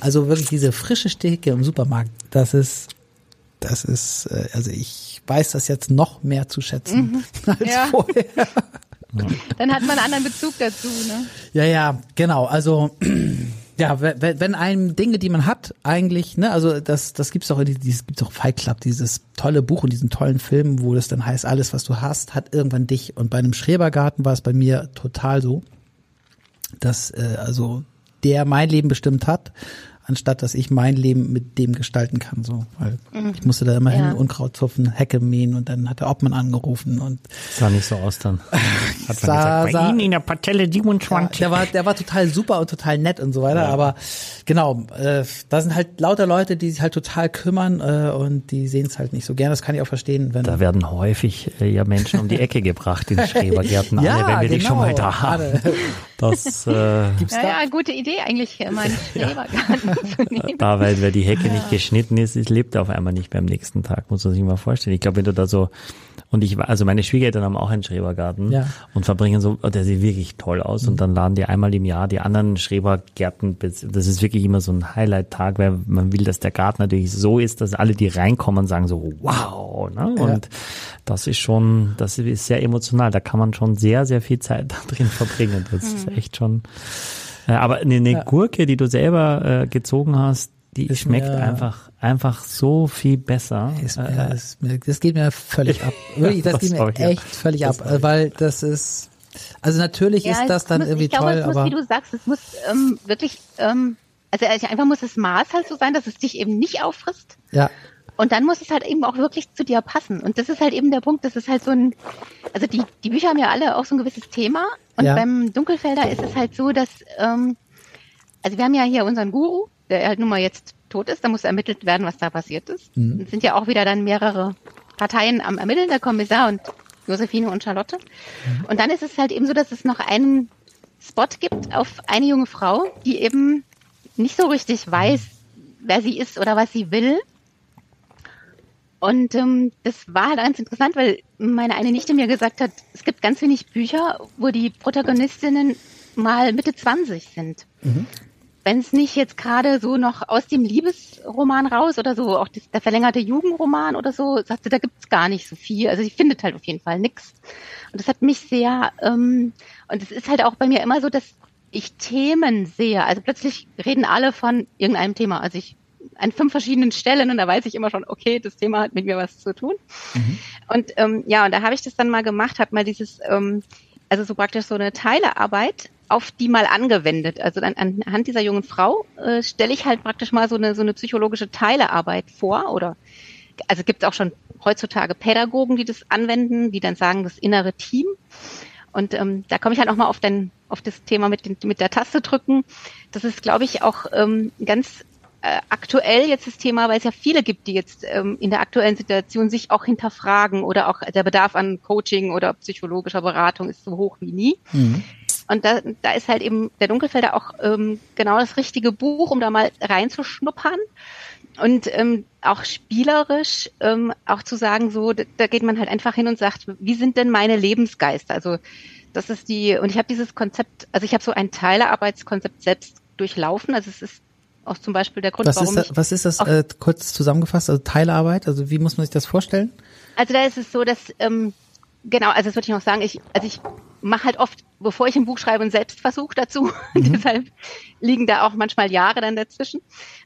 also wirklich diese frische Stecke im Supermarkt, das ist, das ist, äh, also ich weiß das jetzt noch mehr zu schätzen <laughs> als Ja. vorher. <laughs> Dann hat man einen anderen Bezug dazu, ne? Ja, ja, genau. Also <clears throat> ja, wenn, einem Dinge, die man hat, eigentlich, ne, also das, das gibt's auch, in die- dieses gibt's auch Fight Club, dieses tolle Buch und diesen tollen Film, wo das dann heißt, alles, was du hast, hat irgendwann dich. Und bei einem Schrebergarten war es bei mir total so, dass äh, also der mein Leben bestimmt hat, anstatt dass ich mein Leben mit dem gestalten kann, so, weil ich musste da immer Ja. hin, Unkraut zupfen, Hecke mähen und dann hat der Obmann angerufen und Sah nicht so aus dann. <laughs> Hat man Sah- gesagt, sah- bei Ihnen in der Partelle Ja, 27. der war, der war total super und total nett und so weiter. Aber genau, äh, da sind halt lauter Leute, die sich halt total kümmern äh, und die sehen es halt nicht so gern. Das kann ich auch verstehen, wenn. Da werden häufig äh, ja Menschen um die Ecke gebracht in <laughs> Schrebergärten. Ja, Anne, wenn wir dich schon genau, mal da haben. Das, äh, Gibt's Ja, da? ja, gute Idee eigentlich, hier mal <laughs> einen Schrebergarten zu nehmen. da, weil, weil die Hecke nicht geschnitten ist, es lebt er auf einmal nicht mehr am nächsten Tag, muss man sich mal vorstellen. Ich glaube, wenn du da so, und ich, war- also meine Schwiegereltern haben auch einen Schrebergarten Ja. und verbringen so, oh, der sieht wirklich toll aus und dann laden die einmal im Jahr die anderen Schrebergärten, das ist wirklich immer so ein Highlight-Tag, weil man will, dass der Garten natürlich so ist, dass alle, die reinkommen, sagen so, wow, ne? und das ist schon, das ist sehr emotional, da kann man schon sehr, sehr viel Zeit <laughs> da drin verbringen, das ist echt schon, aber eine, eine Gurke, die du selber äh, gezogen hast, die Ist schmeckt mir- einfach, einfach so viel besser. Ist Äh, mir, ist mir, das geht mir völlig ab. <laughs> Wirklich, das, Das geht mir ich, ja. echt völlig ab, äh, weil das ist, also natürlich ist es das dann muss, irgendwie ich glaube, toll, es muss, aber wie du sagst, es muss ähm, wirklich, ähm, also einfach muss das Maß halt so sein, dass es dich eben nicht auffrisst. ja, Und dann muss es halt eben auch wirklich zu dir passen. Und das ist halt eben der Punkt, das ist halt so ein, also die, die Bücher haben ja alle auch so ein gewisses Thema. Und Ja. beim Dunkelfelder ist es halt so, dass, ähm, also wir haben ja hier unseren Guru, der halt nun mal jetzt tot ist, da muss ermittelt werden, was da passiert ist. Mhm. Es sind ja auch wieder dann mehrere Parteien am Ermitteln, der Kommissar und Josephine und Charlotte. Mhm. Und dann ist es halt eben so, dass es noch einen Spot gibt auf eine junge Frau, die eben nicht so richtig weiß, wer sie ist oder was sie will. Und ähm, das war halt ganz interessant, weil meine eine Nichte mir gesagt hat, es gibt ganz wenig Bücher, wo die Protagonistinnen mal Mitte 20 sind. Wenn es nicht jetzt gerade so noch aus dem Liebesroman raus oder so, auch das, der verlängerte Jugendroman oder so, sagte, da gibt's gar nicht so viel. Also sie findet halt auf jeden Fall nix. Und das hat mich sehr, ähm, und es ist halt auch bei mir immer so, dass ich Themen sehe. Also plötzlich reden alle von irgendeinem Thema. Also ich an fünf verschiedenen Stellen und da weiß ich immer schon, okay, das Thema hat mit mir was zu tun. Und ähm, ja, und da habe ich das dann mal gemacht, habe mal dieses, ähm, also so praktisch so eine Teilearbeit auf die mal angewendet. Also dann anhand dieser jungen Frau äh, stelle ich halt praktisch mal so eine so eine psychologische Teilearbeit vor oder also gibt es auch schon heutzutage Pädagogen, die das anwenden, die dann sagen, das innere Team. Und ähm, da komme ich halt auch mal auf, den, auf das Thema mit, den, mit der Taste drücken. Das ist, glaube ich, auch ähm, ganz aktuell jetzt das Thema, weil es ja viele gibt, die jetzt ähm, in der aktuellen Situation sich auch hinterfragen oder auch der Bedarf an Coaching oder psychologischer Beratung ist so hoch wie nie. Und da, da ist halt eben der Dunkelfelder auch ähm, genau das richtige Buch, um da mal reinzuschnuppern. Und ähm, auch spielerisch ähm, auch zu sagen, so, da, da geht man halt einfach hin und sagt, wie sind denn meine Lebensgeister? Also das ist die, und ich habe dieses Konzept, also ich habe so ein Teilearbeitskonzept selbst durchlaufen. Also es ist auch zum Beispiel der Grund, was warum ist, ich das, was ist das äh, kurz zusammengefasst? Also Teilarbeit, also wie muss man sich das vorstellen? Also da ist es so, dass ähm, genau, also das würde ich noch sagen, ich, also ich mache halt oft, bevor ich ein Buch schreibe, einen Selbstversuch dazu. <laughs> Deshalb liegen da auch manchmal Jahre dann dazwischen.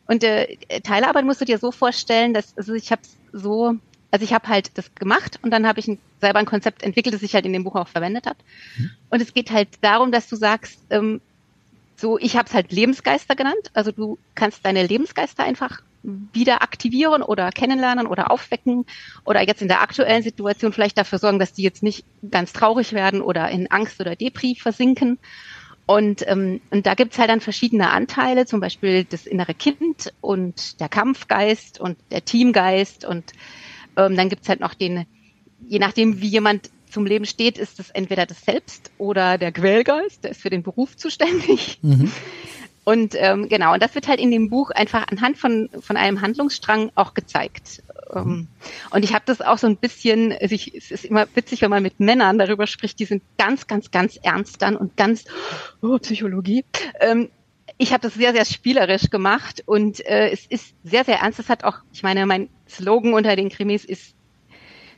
Und äh, Teilarbeit musst du dir so vorstellen, dass also ich habe so, also ich habe halt das gemacht und dann habe ich ein, selber ein Konzept entwickelt, das sich halt in dem Buch auch verwendet hat. Und es geht halt darum, dass du sagst, ähm, so, ich habe es halt Lebensgeister genannt. Also du kannst deine Lebensgeister einfach wieder aktivieren oder kennenlernen oder aufwecken oder jetzt in der aktuellen Situation vielleicht dafür sorgen, dass die jetzt nicht ganz traurig werden oder in Angst oder Depri versinken. Und, ähm, und da gibt's halt dann verschiedene Anteile, zum Beispiel das innere Kind und der Kampfgeist und der Teamgeist und ähm, dann gibt's halt noch den, je nachdem wie jemand zum Leben steht, ist es entweder das Selbst oder der Quellgeist, der ist für den Beruf zuständig. <laughs> Und ähm, genau, und das wird halt in dem Buch einfach anhand von, von einem Handlungsstrang auch gezeigt. Ähm, und ich habe das auch so ein bisschen, also ich, es ist immer witzig, wenn man mit Männern darüber spricht, die sind ganz, ganz, ganz ernst dann und ganz oh, Psychologie. Ähm, ich habe das sehr, sehr spielerisch gemacht und äh, es ist sehr, sehr ernst. Es hat auch, ich meine, mein Slogan unter den Krimis ist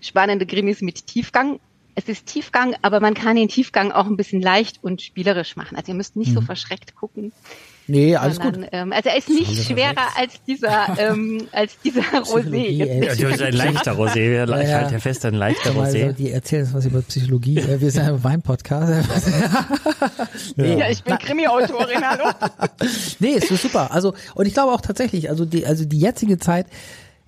spannende Krimis mit Tiefgang es ist Tiefgang, aber man kann den Tiefgang auch ein bisschen leicht und spielerisch machen. Also ihr müsst nicht mhm. so verschreckt gucken. Nee, alles sondern, gut. Ähm, also er ist nicht schwerer als dieser, ähm, als dieser <laughs> Rosé. Ja, das ist ein leichter Rosé. Ja, ich halte ja fest, ein leichter Rosé. Also, die erzählen uns was über Psychologie. Wir sind ein Wein-Podcast. <laughs> nee. Ja, ich bin Krimi-Autorin, hallo. <laughs> nee, ist super. Also, und ich glaube auch tatsächlich, also die, also die jetzige Zeit,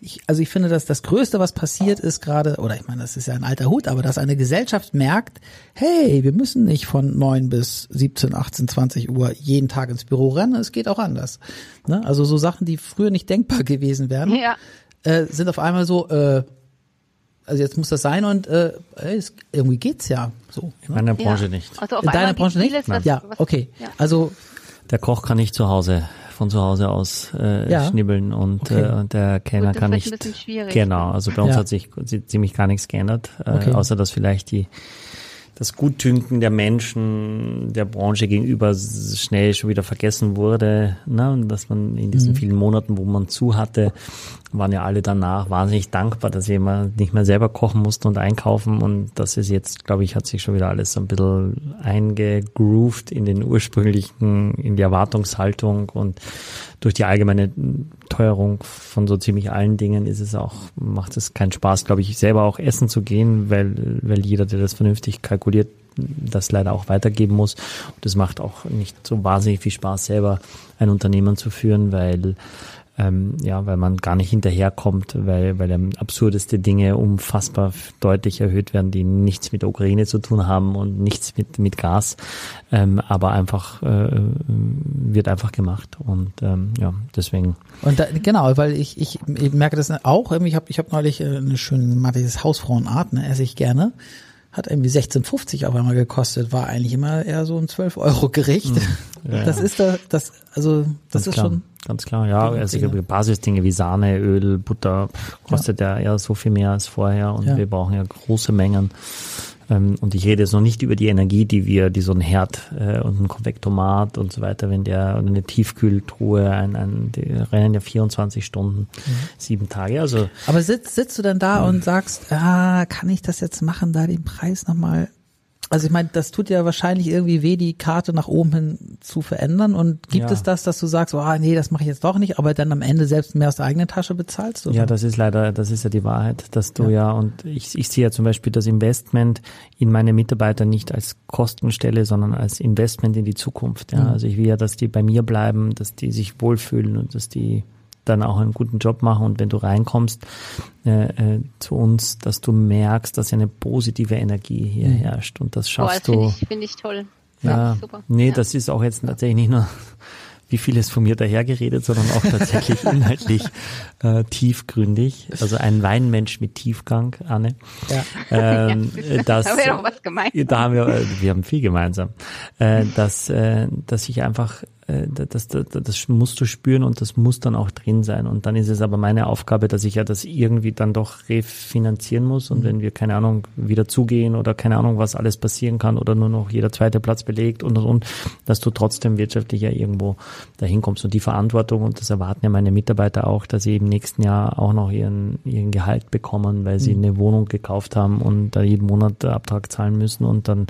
ich, also ich finde, dass das Größte, was passiert ist gerade, oder ich meine, das ist ja ein alter Hut, aber dass eine Gesellschaft merkt, hey, wir müssen nicht von neun bis 17, 18, 20 Uhr jeden Tag ins Büro rennen, es geht auch anders. Ne? Also so Sachen, die früher nicht denkbar gewesen wären, ja. äh, sind auf einmal so, äh, also jetzt muss das sein und äh, es, irgendwie geht's ja so. Ne? In meiner Branche ja. nicht. Also In deiner Branche nicht? Was, ja, okay. Ja. Also der Koch kann nicht zu Hause von zu Hause aus äh, ja. schnibbeln und, okay. äh, der Kellner Gut, kann nicht. Genau, also bei uns ja. hat sich ziemlich gar nichts geändert, äh, okay. außer dass vielleicht die das Gutdünken der Menschen der Branche gegenüber schnell schon wieder vergessen wurde. Ne? Und dass man in diesen mhm. vielen Monaten, wo man zu hatte, waren ja alle danach wahnsinnig dankbar, dass jemand nicht mehr selber kochen musste und einkaufen. Und das ist jetzt, glaube ich, hat sich schon wieder alles so ein bisschen eingegroovt in den ursprünglichen, in die Erwartungshaltung und durch die allgemeine Teuerung von so ziemlich allen Dingen ist es auch, macht es keinen Spaß, glaube ich, selber auch essen zu gehen, weil, weil jeder, der das vernünftig kalkuliert, das leider auch weitergeben muss. Und es macht auch nicht so wahnsinnig viel Spaß, selber ein Unternehmen zu führen, weil ähm, ja, weil man gar nicht hinterherkommt, weil, weil absurdeste Dinge unfassbar deutlich erhöht werden, die nichts mit der Ukraine zu tun haben und nichts mit, mit Gas, ähm, aber einfach äh, wird einfach gemacht und ähm, ja, deswegen. Und da, genau, weil ich, ich, ich merke das auch, ich habe ich hab neulich äh, eine schöne, mal dieses Hausfrauenart, ne, esse ich gerne hat irgendwie 16,50 auf einmal gekostet, war eigentlich immer eher so ein 12 Euro Gericht. Hm. Ja, das ist da, das, also, das Ganz ist klar. schon. Ganz klar, ja. Also Basisdinge wie Sahne, Öl, Butter kostet ja. ja eher so viel mehr als vorher und ja. wir brauchen ja große Mengen. Ähm, und ich rede jetzt noch nicht über die Energie, die wir, die so ein Herd äh, und ein Konvektomat und so weiter, wenn der eine Tiefkühltruhe, ein, ein, die rennen ja 24 Stunden, mhm. sieben Tage. Also aber sitzt, sitzt du dann da und sagst, ah, kann ich das jetzt machen, da den Preis nochmal also ich meine, das tut ja wahrscheinlich irgendwie weh, die Karte nach oben hin zu verändern. Und gibt ja. es das, dass du sagst, oh nee, das mache ich jetzt doch nicht, aber dann am Ende selbst mehr aus der eigenen Tasche bezahlst? Oder? Ja, das ist leider, das ist ja die Wahrheit, dass du ja, ja und ich, ich sehe ja zum Beispiel das Investment in meine Mitarbeiter nicht als Kostenstelle, sondern als Investment in die Zukunft. Ja, mhm. also ich will ja, dass die bei mir bleiben, dass die sich wohlfühlen und dass die dann auch einen guten Job machen und wenn du reinkommst äh, äh, zu uns, dass du merkst, dass ja eine positive Energie hier mhm. herrscht und das schaffst Boah, das du. Finde ich, find ich toll. Ja, ja super. nee, ja. das ist auch jetzt tatsächlich nicht nur wie viel ist von mir dahergeredet, sondern auch tatsächlich <laughs> inhaltlich äh, tiefgründig. Also ein Weinmensch mit Tiefgang, Anne. Ja. Ähm, <laughs> das, da haben wir doch was gemeinsam. Da haben wir, äh, wir haben viel gemeinsam. Äh, dass, äh, dass ich einfach äh, das, das, das musst du spüren und das muss dann auch drin sein. Und dann ist es aber meine Aufgabe, dass ich ja das irgendwie dann doch refinanzieren muss. Und mhm. wenn wir, keine Ahnung, wieder zugehen oder keine Ahnung, was alles passieren kann oder nur noch jeder zweite Platz belegt und und und, dass du trotzdem wirtschaftlich ja irgendwo dahin kommst. Und die Verantwortung, und das erwarten ja meine Mitarbeiter auch, dass sie im nächsten Jahr auch noch ihren, ihren Gehalt bekommen, weil sie mhm. eine Wohnung gekauft haben und da jeden Monat Abtrag zahlen müssen und dann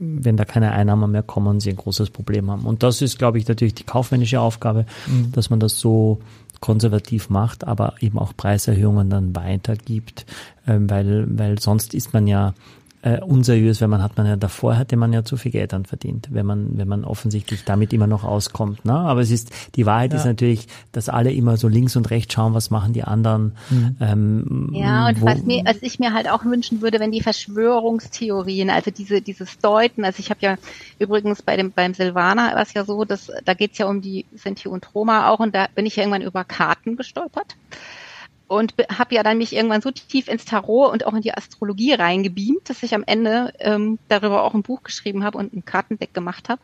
wenn da keine Einnahmen mehr kommen, sie ein großes Problem haben. Und das ist, glaube ich, natürlich die kaufmännische Aufgabe, mhm. dass man das so konservativ macht, aber eben auch Preiserhöhungen dann weitergibt, ähm, weil, weil sonst ist man ja äh, unseriös, wenn man hat man ja davor hätte man ja zu viel Geld dann verdient, wenn man wenn man offensichtlich damit immer noch auskommt. Ne? Aber es ist die Wahrheit ja. ist natürlich, dass alle immer so links und rechts schauen, was machen die anderen. Mhm. Ähm, ja und wo, was mir, was ich mir halt auch wünschen würde, wenn die Verschwörungstheorien, also diese dieses Deuten, also ich habe ja übrigens bei dem beim Silvaner war es ja so, dass da geht's ja um die Sinti und Roma auch und da bin ich ja irgendwann über Karten gestolpert und habe ja dann mich irgendwann so tief ins Tarot und auch in die Astrologie reingebeamt, dass ich am Ende ähm, darüber auch ein Buch geschrieben habe und ein Kartendeck gemacht habe.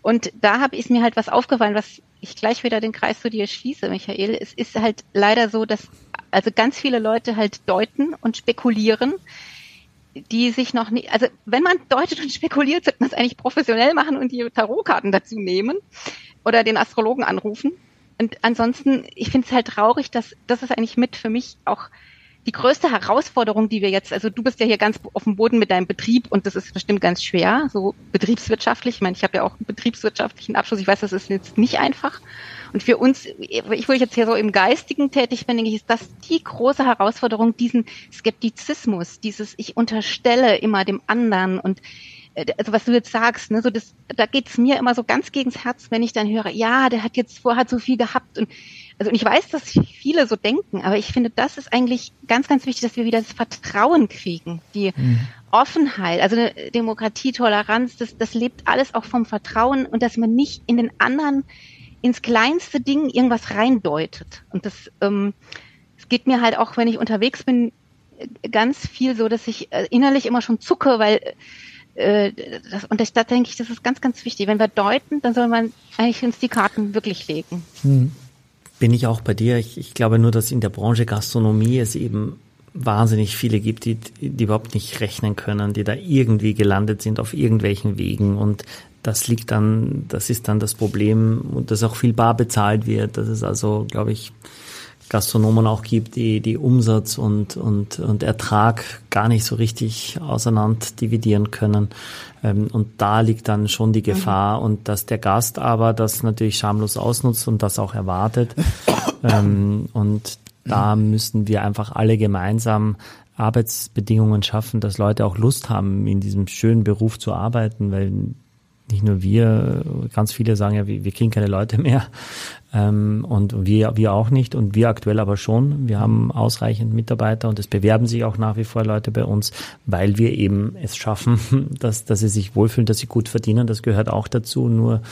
Und da habe ich mir halt was aufgefallen, was ich gleich wieder den Kreis zu dir schließe, Michael. Es ist halt leider so, dass also ganz viele Leute halt deuten und spekulieren, die sich noch nicht, also wenn man deutet und <laughs> spekuliert, sollte man es eigentlich professionell machen und die Tarotkarten dazu nehmen oder den Astrologen anrufen. Und ansonsten, ich finde es halt traurig, dass das ist eigentlich mit für mich auch die größte Herausforderung, die wir jetzt, also du bist ja hier ganz auf dem Boden mit deinem Betrieb und das ist bestimmt ganz schwer, so betriebswirtschaftlich. Ich meine, ich habe ja auch einen betriebswirtschaftlichen Abschluss. Ich weiß, das ist jetzt nicht einfach. Und für uns, ich wo ich jetzt hier so im Geistigen tätig bin, denke ich, ist das die große Herausforderung, diesen Skeptizismus, dieses ich unterstelle immer dem anderen und also was du jetzt sagst, ne, so das, da geht's mir immer so ganz gegens Herz, wenn ich dann höre, ja, der hat jetzt vorher so viel gehabt und also ich weiß, dass viele so denken, aber ich finde, das ist eigentlich ganz, ganz wichtig, dass wir wieder das Vertrauen kriegen, die mhm. Offenheit, also eine Demokratie, Toleranz, das, das lebt alles auch vom Vertrauen und dass man nicht in den anderen ins kleinste Ding irgendwas reindeutet. Und das, ähm, es geht mir halt auch, wenn ich unterwegs bin, ganz viel so, dass ich äh, innerlich immer schon zucke, weil äh, das, und da denke ich, das ist ganz, ganz wichtig. Wenn wir deuten, dann soll man eigentlich uns die Karten wirklich legen. Hm. Bin ich auch bei dir. Ich, ich glaube nur, dass in der Branche Gastronomie es eben wahnsinnig viele gibt, die, die überhaupt nicht rechnen können, die da irgendwie gelandet sind auf irgendwelchen Wegen und das liegt dann, das ist dann das Problem und dass auch viel bar bezahlt wird. Das ist also, glaube ich, Gastronomen auch gibt, die, die Umsatz und, und, und Ertrag gar nicht so richtig auseinander dividieren können. Ähm, und da liegt dann schon die Gefahr mhm. und dass der Gast aber das natürlich schamlos ausnutzt und das auch erwartet. <coughs> ähm, und da müssen wir einfach alle gemeinsam Arbeitsbedingungen schaffen, dass Leute auch Lust haben, in diesem schönen Beruf zu arbeiten, weil nicht nur wir, ganz viele sagen ja, wir, wir kriegen keine Leute mehr. Ähm, und wir, wir auch nicht und wir aktuell aber schon. Wir haben ausreichend Mitarbeiter und es bewerben sich auch nach wie vor Leute bei uns, weil wir eben es schaffen, <laughs> dass, dass sie sich wohlfühlen, dass sie gut verdienen. Das gehört auch dazu. Nur,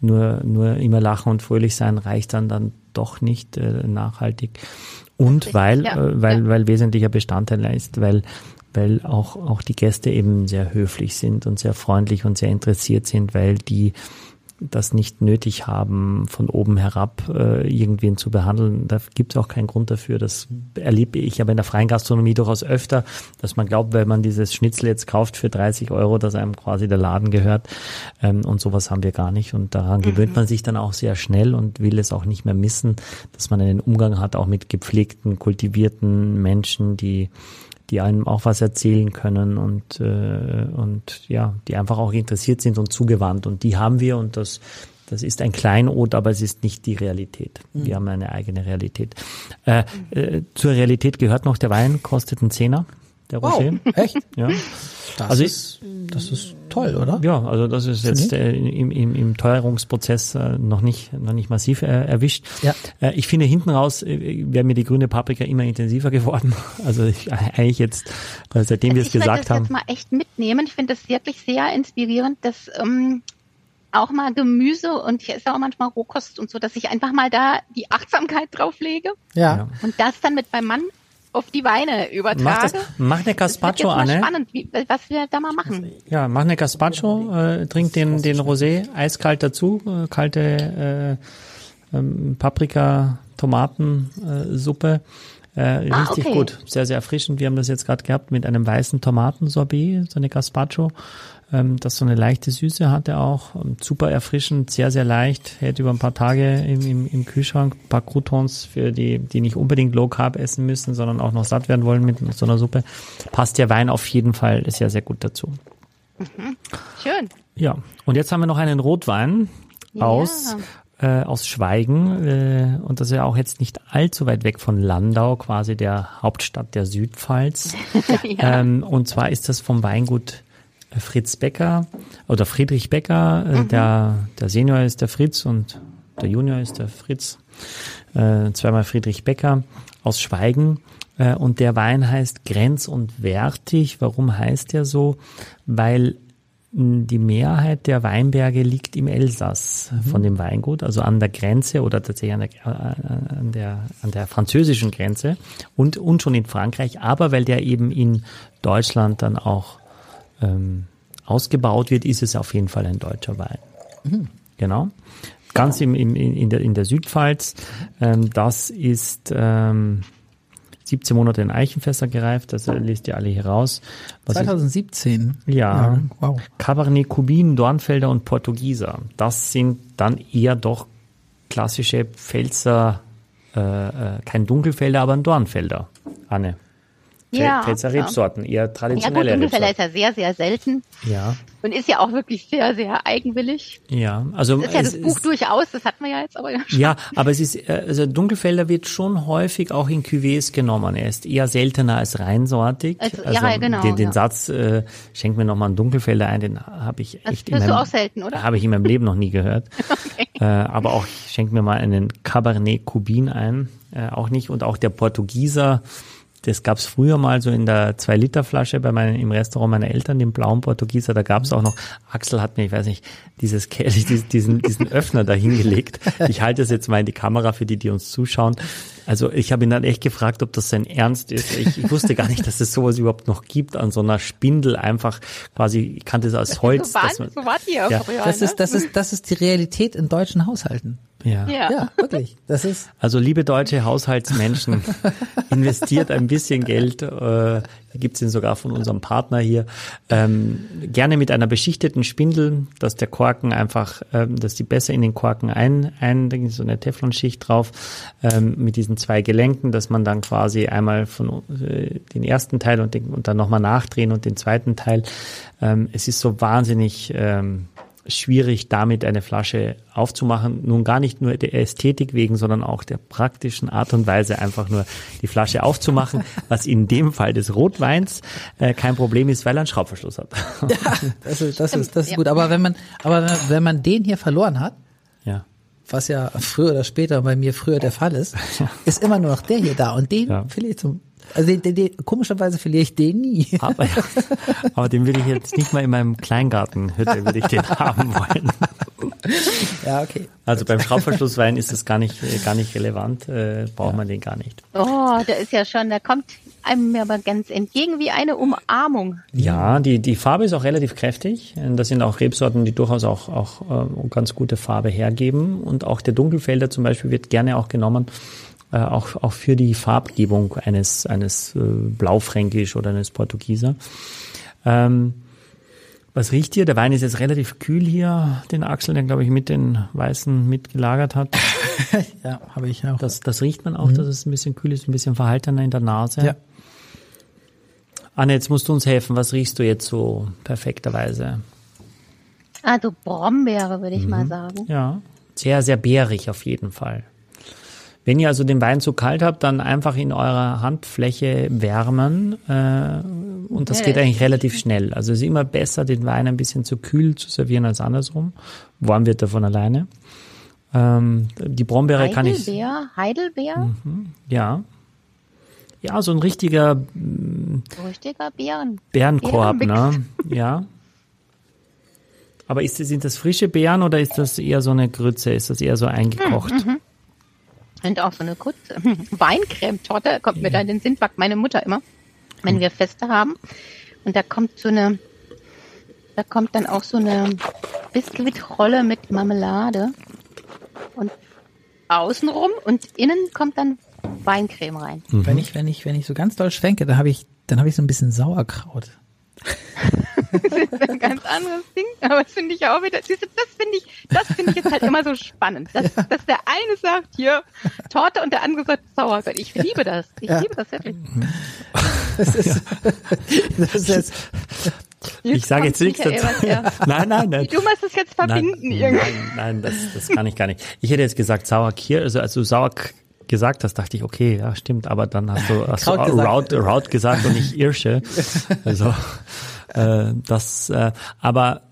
nur, nur immer lachen und fröhlich sein reicht dann dann doch nicht äh, nachhaltig. Und weil, ja, äh, weil, ja. weil wesentlicher Bestandteil ist, weil weil auch, auch die Gäste eben sehr höflich sind und sehr freundlich und sehr interessiert sind, weil die das nicht nötig haben, von oben herab äh, irgendwen zu behandeln. Da gibt es auch keinen Grund dafür. Das erlebe ich aber in der freien Gastronomie durchaus öfter, dass man glaubt, wenn man dieses Schnitzel jetzt kauft für 30 Euro, dass einem quasi der Laden gehört. Ähm, und sowas haben wir gar nicht. Und daran mhm. gewöhnt man sich dann auch sehr schnell und will es auch nicht mehr missen, dass man einen Umgang hat, auch mit gepflegten, kultivierten Menschen, die die einem auch was erzählen können und, äh, und ja, die einfach auch interessiert sind und zugewandt. Und die haben wir und das, das ist ein Kleinod, aber es ist nicht die Realität. Mhm. Wir haben eine eigene Realität. Äh, äh, zur Realität gehört noch, der Wein kostet einen Zehner der Rosé. Wow, echt? Ja. Das also ist, das ist toll, oder? Ja, also das ist jetzt äh, im, im, im Teuerungsprozess äh, noch nicht noch nicht massiv äh, erwischt. Ja. Äh, ich finde hinten raus äh, wäre mir die grüne Paprika immer intensiver geworden. <laughs> Also ich, eigentlich jetzt, äh, seitdem wir es gesagt haben. Ich will das jetzt mal echt mitnehmen. Ich finde das wirklich sehr inspirierend, dass ähm, auch mal Gemüse und ich esse auch manchmal Rohkost und so, dass ich einfach mal da die Achtsamkeit drauflege. Ja. Und das dann mit meinem Mann auf die Weine übertrage. Mach, eine Gazpacho, an. Das spannend, wie, was wir da mal machen. Ja, mach eine Gazpacho, äh, trink den, den Rosé eiskalt dazu, äh, kalte äh, ähm, Paprika, Tomaten, äh. Äh, ah, richtig okay. gut, sehr, sehr erfrischend. Wir haben das jetzt gerade gehabt mit einem weißen Tomatensorbet, so eine Gazpacho ähm, das so eine leichte Süße hatte auch. Super erfrischend, sehr, sehr leicht. Hält über ein paar Tage im, im, im Kühlschrank. Ein paar Croutons für die, die nicht unbedingt Low Carb essen müssen, sondern auch noch satt werden wollen mit so einer Suppe. Passt der Wein auf jeden Fall sehr, sehr gut dazu. Mhm. Schön. Ja, und jetzt haben wir noch einen Rotwein ja. aus äh, aus Schweigen äh, und das ist ja auch jetzt nicht allzu weit weg von Landau, quasi der Hauptstadt der Südpfalz. <laughs> ja. ähm, und zwar ist das vom Weingut Fritz Becker oder Friedrich Becker. Äh, mhm. Der, der Senior ist der Fritz und der Junior ist der Fritz. Äh, zweimal Friedrich Becker aus Schweigen. Äh, und der Wein heißt Grenz und Wertig. Warum heißt der so? Weil die Mehrheit der Weinberge liegt im Elsass mhm. von dem Weingut, also an der Grenze oder tatsächlich an der, äh, an der, an der französischen Grenze und, und schon in Frankreich, aber weil der eben in Deutschland dann auch ähm, ausgebaut wird, ist es auf jeden Fall ein deutscher Wein. Mhm. Genau. Ganz im, im, in, der, in der Südpfalz. Ähm, das ist ähm, 17 Monate in Eichenfässer gereift. Das lest ihr alle hier raus. Was 2017. Ich, ja. ja. Wow. Cabernet Cubin, Dornfelder und Portugieser. Das sind dann eher doch klassische Pfälzer, äh, äh, kein Dunkelfelder, aber ein Dornfelder. Anne. Ja, Pfälzer. Rebsorten, eher Ja gut, traditionelle Dunkelfelder Rebsorten. ist ja sehr, sehr selten Ja, und ist ja auch wirklich sehr, sehr eigenwillig. ja. Also Das ist ja das Buch ist- durchaus, das hatten wir ja jetzt aber ja schon. Ja, aber es ist, äh, also Dunkelfelder wird schon häufig auch in Cuvées genommen. Er ist eher seltener als reinsortig. Also, ja, genau, Den, den ja. Satz, äh, schenk mir nochmal einen Dunkelfelder ein, den habe ich Das echt in hörst du meinem, auch selten, oder? Habe ich in meinem Leben noch nie gehört. <laughs> äh, aber auch, schenk mir mal einen Cabernet Cubin ein, äh, auch nicht. Und auch der Portugieser, das gab's früher mal so in der 2-Liter-Flasche bei meinen, im Restaurant meiner Eltern, den blauen Portugieser. Da gab's auch noch, Axel hat mir, ich weiß nicht, dieses Kelch, <laughs> diesen, diesen, Öffner da hingelegt. Ich halte es jetzt mal in die Kamera für die, die uns zuschauen. Also ich habe ihn dann echt gefragt, ob das sein Ernst ist. Ich, ich wusste gar nicht, dass es sowas überhaupt noch gibt, an so einer Spindel einfach quasi, ich kannte es als Holz. so, waren, so wart ihr Ja. früher. Das ne? ist, das ist, das ist die Realität in deutschen Haushalten. Ja. ja. Ja, wirklich. Das ist, Also liebe deutsche Haushaltsmenschen, <laughs> investiert ein bisschen Geld, äh, gibt's ihn sogar von unserem Partner hier, ähm, gerne mit einer beschichteten Spindel, dass der Korken einfach, ähm, dass die besser in den Korken ein, ein so eine Teflonschicht drauf, ähm, mit diesen zwei Gelenken, dass man dann quasi einmal von äh, den ersten Teil und, den, und dann nochmal nachdrehen und den zweiten Teil. Ähm, es ist so wahnsinnig ähm, schwierig, damit eine Flasche aufzumachen. Nun gar nicht nur der Ästhetik wegen, sondern auch der praktischen Art und Weise, einfach nur die Flasche aufzumachen, <laughs> was in dem Fall des Rotweins äh, kein Problem ist, weil er einen Schraubverschluss hat. <laughs> das ist, das ist, das ist ja. gut. Aber wenn man, aber wenn- man den hier verloren hat, ja. was ja früher oder später bei mir früher der Fall ist, ist immer nur noch der hier da und den Ja. verliere ich zum, also den, den, den, komischerweise verliere ich den nie. <laughs> Aber, ja, aber den will ich jetzt nicht mal in meinem Kleingartenhütte, will ich den haben wollen. ja, okay. Also beim Schraubverschlusswein ist es gar nicht, gar nicht relevant, äh, braucht man den gar nicht. Oh, der ist ja schon, der kommt einem mir aber ganz entgegen wie eine Umarmung. Ja, die, die Farbe ist auch relativ kräftig. Das sind auch Rebsorten, die durchaus auch, auch äh, ganz gute Farbe hergeben. Und auch der Dunkelfelder zum Beispiel wird gerne auch genommen, äh, auch, auch für die Farbgebung eines, eines äh, Blaufränkisch oder eines Portugieser. Ähm, was riecht hier? Der Wein ist jetzt relativ kühl hier, den Axel, der glaube ich mit den Weißen mitgelagert hat. <laughs> Ja, habe ich auch. Das, das riecht man auch, dass es ein bisschen kühl ist, ein bisschen verhaltener in der Nase. ja. Anne, jetzt musst du uns helfen. Was riechst du jetzt so perfekterweise? Also Brombeere, würde ich Mhm. mal sagen. Ja, sehr, sehr bärig auf jeden Fall. Wenn ihr also den Wein zu kalt habt, dann einfach in eurer Handfläche wärmen äh, und das Ja, geht eigentlich relativ schnell. Also es ist immer besser, den Wein ein bisschen zu kühl zu servieren als andersrum. Warm wird er von alleine. Ähm, die Brombeere kann ich, Heidelbeer, Heidelbeer, ja, ja, so ein richtiger so richtiger Beeren. Bärenkorb, ne? <laughs> Ja. Aber ist das, sind das frische Beeren oder ist das eher so eine Grütze? Ist das eher so eingekocht? Und auch so eine kurze <laughs> Weincreme-Torte kommt mir da in den Sinn, backt meine Mutter immer, wenn wir Feste haben. Und da kommt so eine, da kommt dann auch so eine Biskuitrolle mit Marmelade. Und außenrum und innen kommt dann Weincreme rein. Wenn ich, wenn ich, wenn ich so ganz doll schwenke, dann habe ich, dann habe ich so ein bisschen Sauerkraut. <laughs> ein ganz anderes Ding, aber das finde ich ja auch wieder, siehst du, das finde ich, das finde ich jetzt halt immer so spannend, dass, dass der eine sagt hier Torte und der andere sagt Sauerkraut. Ich liebe das, ich Ja. liebe das wirklich. Das ist, das ist jetzt, Ich sage jetzt nichts dazu. Nein, nein, nein. Du musst es jetzt verbinden Nein, irgendwie. nein, nein, das, das kann ich gar nicht. Ich hätte jetzt gesagt Sauerkirsch, also als du Sauer gesagt hast, dachte ich, okay, ja, stimmt, aber dann hast du, hast du gesagt. Raut, Raut gesagt und nicht Irsche. <laughs> Also äh, das, äh, aber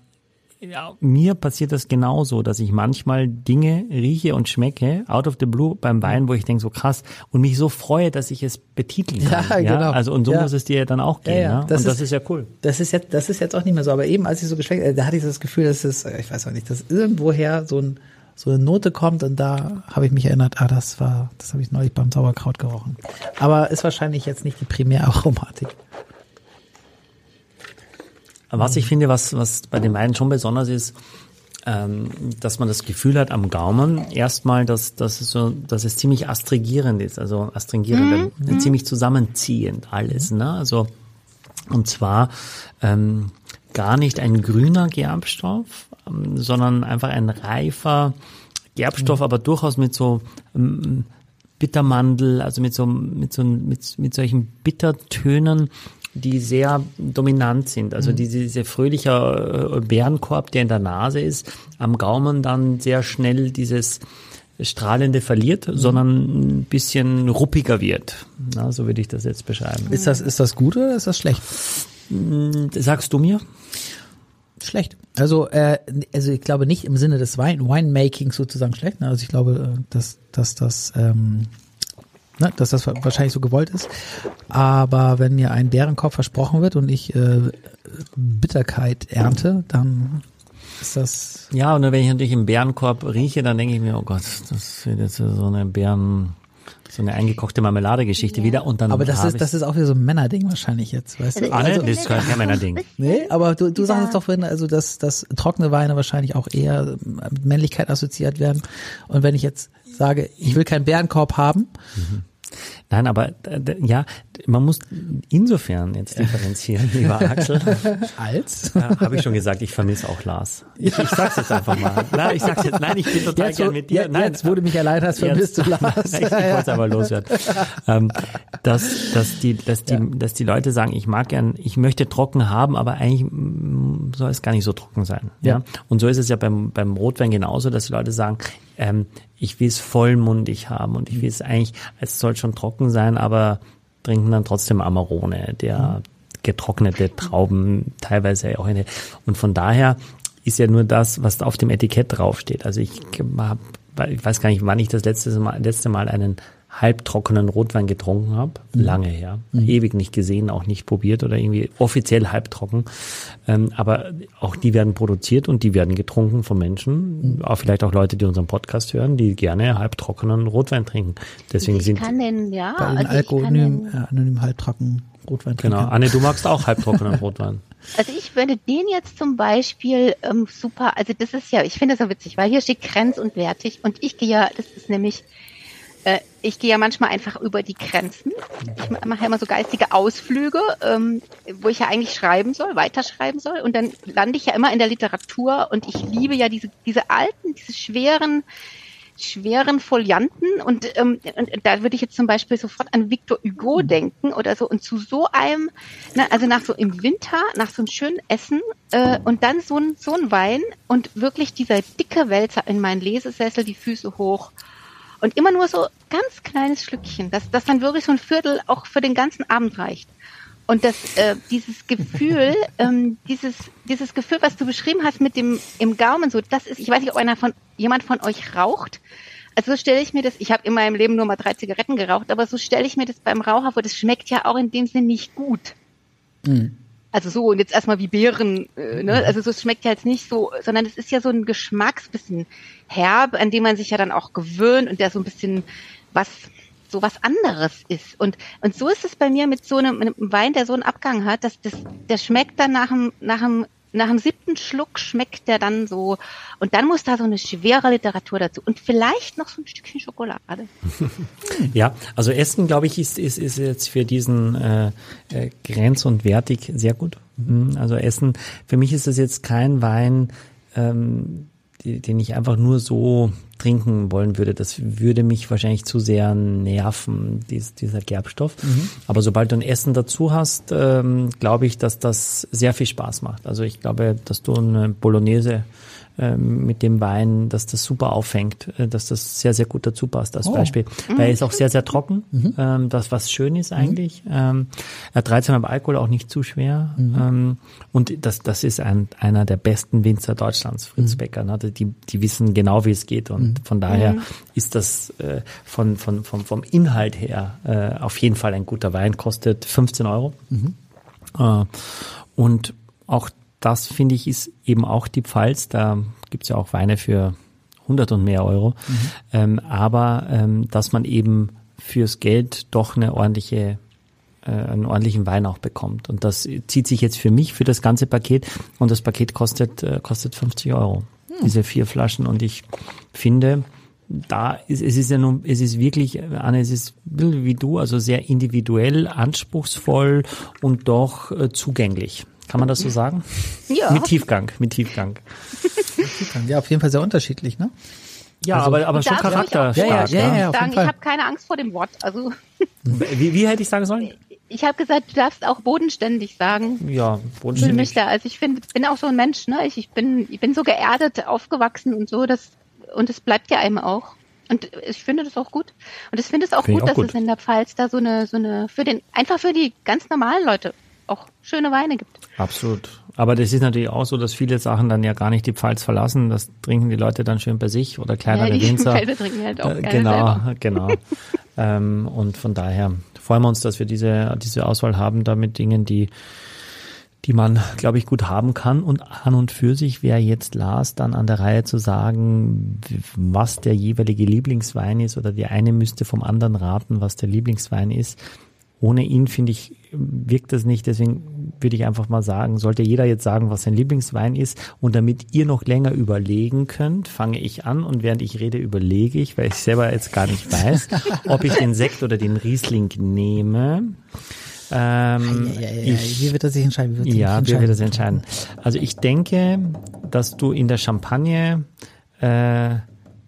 ja, mir passiert das genauso, dass ich manchmal Dinge rieche und schmecke, out of the blue beim Wein, wo ich denke, so krass, und mich so freue, dass ich es betiteln kann. Ja, genau. Also und so Ja. muss es dir ja dann auch gehen. Ja, ja. Ne? Das und das ist- ist ja cool. das ist jetzt, das ist jetzt auch nicht mehr so. Aber eben, als ich so geschmeckt, äh, da hatte ich das Gefühl, dass es, äh, ich weiß auch nicht, dass irgendwoher so ein, so eine Note kommt und da habe ich mich erinnert, ah, das war, das habe ich neulich beim Sauerkraut gerochen. Aber ist wahrscheinlich jetzt nicht die Primäraromatik. Was ich finde, was, was bei den Weinen schon besonders ist, ähm, dass man das Gefühl hat am Gaumen erstmal, dass, dass, es so, dass es ziemlich astringierend ist, also astringierend, mhm. ziemlich zusammenziehend alles. Ne? Also und zwar ähm, gar nicht ein grüner Gerbstoff, ähm, sondern einfach ein reifer Gerbstoff, mhm. aber durchaus mit so ähm, Bittermandel, also mit so mit so mit, mit solchen Bittertönen, die sehr dominant sind. Also mhm. diese, diese fröhlicher äh, Bärenkorb, der in der Nase ist, am Gaumen dann sehr schnell dieses Strahlende verliert, mhm. sondern ein bisschen ruppiger wird. Na, so würde ich das jetzt beschreiben. Ist das, ist das gut oder ist das schlecht? Hm, sagst du mir? Schlecht. Also, äh, also ich glaube nicht im Sinne des Wine Winemaking sozusagen schlecht. Ne? Also ich glaube, äh, dass, dass das ähm, ne, dass das wahrscheinlich so gewollt ist. Aber wenn mir ein Bärenkopf versprochen wird und ich äh, Bitterkeit ernte, dann ist das. Ja, und wenn ich natürlich im Bärenkorb rieche, dann denke ich mir, oh Gott, das wird jetzt so eine Bären, so eine eingekochte Marmeladegeschichte ja. wieder und dann. Aber das ist, das ist auch wieder so ein Männerding wahrscheinlich jetzt, weißt du? Ah, also, das ist kein Männerding. Nee, aber du, du ja. sagst es doch vorhin, also dass, dass trockene Weine wahrscheinlich auch eher mit Männlichkeit assoziiert werden. Und wenn ich jetzt sage, ich will keinen Bärenkorb haben, mhm. Nein, aber äh, ja, man muss insofern jetzt differenzieren, lieber Axel. <laughs> Als? Ja, Habe ich schon gesagt, ich vermisse auch Lars. Ich, ich sag's jetzt einfach mal. Nein, ich sag's jetzt, nein, ich bin total jetzt, gern mit dir. Jetzt, nein, jetzt wurde mich erleidet, hast, vermisst du Lars. <laughs> Nein, ich, ich wollte es aber loswerden. <laughs> ähm, dass, dass, die, dass, die, ja. dass die Leute sagen, ich mag gern, ich möchte trocken haben, aber eigentlich mm, soll es gar nicht so trocken sein. Ja. ja? Und so ist es ja beim, beim Rotwein genauso, dass die Leute sagen, ähm, ich will es vollmundig haben und ich will es eigentlich, es soll schon trocken sein, aber trinken dann trotzdem Amarone, der getrocknete Trauben teilweise auch eine. Und von daher ist ja nur das, was auf dem Etikett draufsteht. Also ich, hab, ich weiß gar nicht, wann ich das letzte Mal, letzte Mal einen halbtrockenen Rotwein getrunken habe, mhm. lange her, mhm. ewig nicht gesehen, auch nicht probiert oder irgendwie offiziell halbtrocken. Ähm, aber auch die werden produziert und die werden getrunken von Menschen, mhm. auch vielleicht auch Leute, die unseren Podcast hören, die gerne halbtrockenen Rotwein trinken. Deswegen ich sind kann den, ja, bei also Alkoholim, äh, anonym halbtrocken Rotwein trinken. Genau, Anne, du magst auch halbtrockenen <laughs> Rotwein. Also ich würde den jetzt zum Beispiel ähm, super, also das ist ja, ich finde das so witzig, weil hier steht grenz- und wertig und ich gehe ja, das ist nämlich äh, ich gehe ja manchmal einfach über die Grenzen. Ich mache ja immer so geistige Ausflüge, ähm, wo ich ja eigentlich schreiben soll, weiterschreiben soll. Und dann lande ich ja immer in der Literatur und ich liebe ja diese, diese alten, diese schweren, schweren Folianten und, ähm, und da würde ich jetzt zum Beispiel sofort an Victor Hugo denken oder so und zu so einem, ne, also nach so im Winter, nach so einem schönen Essen äh, und dann so ein, so ein Wein und wirklich dieser dicke Wälzer in meinen Lesesessel, die Füße hoch und immer nur so ganz kleines Schlückchen, dass das dann wirklich so ein Viertel auch für den ganzen Abend reicht. Und das, äh, dieses Gefühl, <laughs> ähm, dieses, dieses Gefühl, was du beschrieben hast mit dem im Gaumen, so, das ist, ich weiß nicht, ob einer von jemand von euch raucht. Also so stelle ich mir das, ich habe in meinem Leben nur mal drei Zigaretten geraucht, aber so stelle ich mir das beim Raucher vor, das schmeckt ja auch in dem Sinn nicht gut. Mhm. Also so, und jetzt erstmal wie Beeren, äh, ne? Also so, es schmeckt ja jetzt nicht so, sondern es ist ja so ein Geschmacksbissen herb, an dem man sich ja dann auch gewöhnt und der so ein bisschen was so was anderes ist. Und, und so ist es bei mir mit so einem, einem Wein, der so einen Abgang hat, dass das, der schmeckt dann nach dem, nach dem nach dem siebten Schluck schmeckt der dann so und dann muss da so eine schwere Literatur dazu und vielleicht noch so ein Stückchen Schokolade. <laughs> ja, also Essen, glaube ich, ist, ist, ist jetzt für diesen äh, äh, Grenz und wertig sehr gut. Mhm. Also Essen, für mich ist das jetzt kein Wein, ähm, den ich einfach nur so trinken wollen würde. Das würde mich wahrscheinlich zu sehr nerven, dies, dieser Gerbstoff. Mhm. Aber sobald du ein Essen dazu hast, ähm, glaube ich, dass das sehr viel Spaß macht. Also ich glaube, dass du eine Bolognese ähm, mit dem Wein, dass das super auffängt, äh, dass das sehr, sehr gut dazu passt als oh. Beispiel. Weil er ist auch sehr, sehr trocken, mhm. ähm, das was schön ist eigentlich. Mhm. Ähm, er hat 13 beim Alkohol auch nicht zu schwer. Mhm. Ähm, und das, das ist ein, einer der besten Winzer Deutschlands, Fritz mhm. Becker. Ne? Die, die wissen genau, wie es geht. Und mhm. von daher mhm. ist das äh, von, von, vom, vom Inhalt her äh, auf jeden Fall ein guter Wein, kostet 15 Euro. Äh, und auch das finde ich ist eben auch die Pfalz. Da gibt's ja auch Weine für 100 und mehr Euro. Mhm. Ähm, aber ähm, dass man eben fürs Geld doch eine ordentliche äh, einen ordentlichen Wein auch bekommt. Und das zieht sich jetzt für mich für das ganze Paket und das Paket kostet, äh, kostet 50 Euro. diese vier Flaschen. Und ich finde, da ist, es ist ja nun, es ist wirklich, Anne, es ist wie du, also sehr individuell, anspruchsvoll und doch äh, zugänglich. Kann man das so sagen? Ja. Mit Tiefgang, mit Tiefgang. Ja, auf jeden Fall sehr unterschiedlich, ne? Ja, Also- aber, aber schon ich charakterstark. Ja, ja, ja, ja. auf sagen, ich habe keine Angst vor dem Wort. Also Wie, wie hätte ich sagen sollen? ich habe gesagt, du darfst auch bodenständig sagen. Ja, Für mich bodenständig. da. Also ich finde, bin auch so ein Mensch, ne? Ich, ich bin, ich bin so geerdet aufgewachsen und so, das und es bleibt ja einem auch. Und ich finde das auch gut. Und ich finde es auch Finde ich gut, auch dass gut. es in der Pfalz da so eine, so eine, für den, einfach für die ganz normalen Leute auch schöne Weine gibt. Absolut. Aber das ist natürlich auch so, dass viele Sachen dann ja gar nicht die Pfalz verlassen. Das trinken die Leute dann schön bei sich oder kleinere ja, die Winzer. <laughs> Felder trinken halt auch Äh, gerne genau, selber. <laughs> genau. ähm, und von daher freuen wir uns, dass wir diese, diese Auswahl haben, da mit Dingen, die, die man, glaube ich, gut haben kann. Und an und für sich wäre jetzt Lars dann an der Reihe zu sagen, was der jeweilige Lieblingswein ist oder die eine müsste vom anderen raten, was der Lieblingswein ist. Ohne ihn, finde ich, wirkt das nicht. Deswegen würde ich einfach mal sagen, sollte jeder jetzt sagen, was sein Lieblingswein ist. Und damit ihr noch länger überlegen könnt, fange ich an und während ich rede, überlege ich, weil ich selber jetzt gar nicht weiß, <laughs> ob ich den Sekt oder den Riesling nehme. Ähm, Ja, ja, ja, ich, wie wird er sich entscheiden? Wird ja, wir werden das entscheiden. Also ich denke, dass du in der Champagne äh,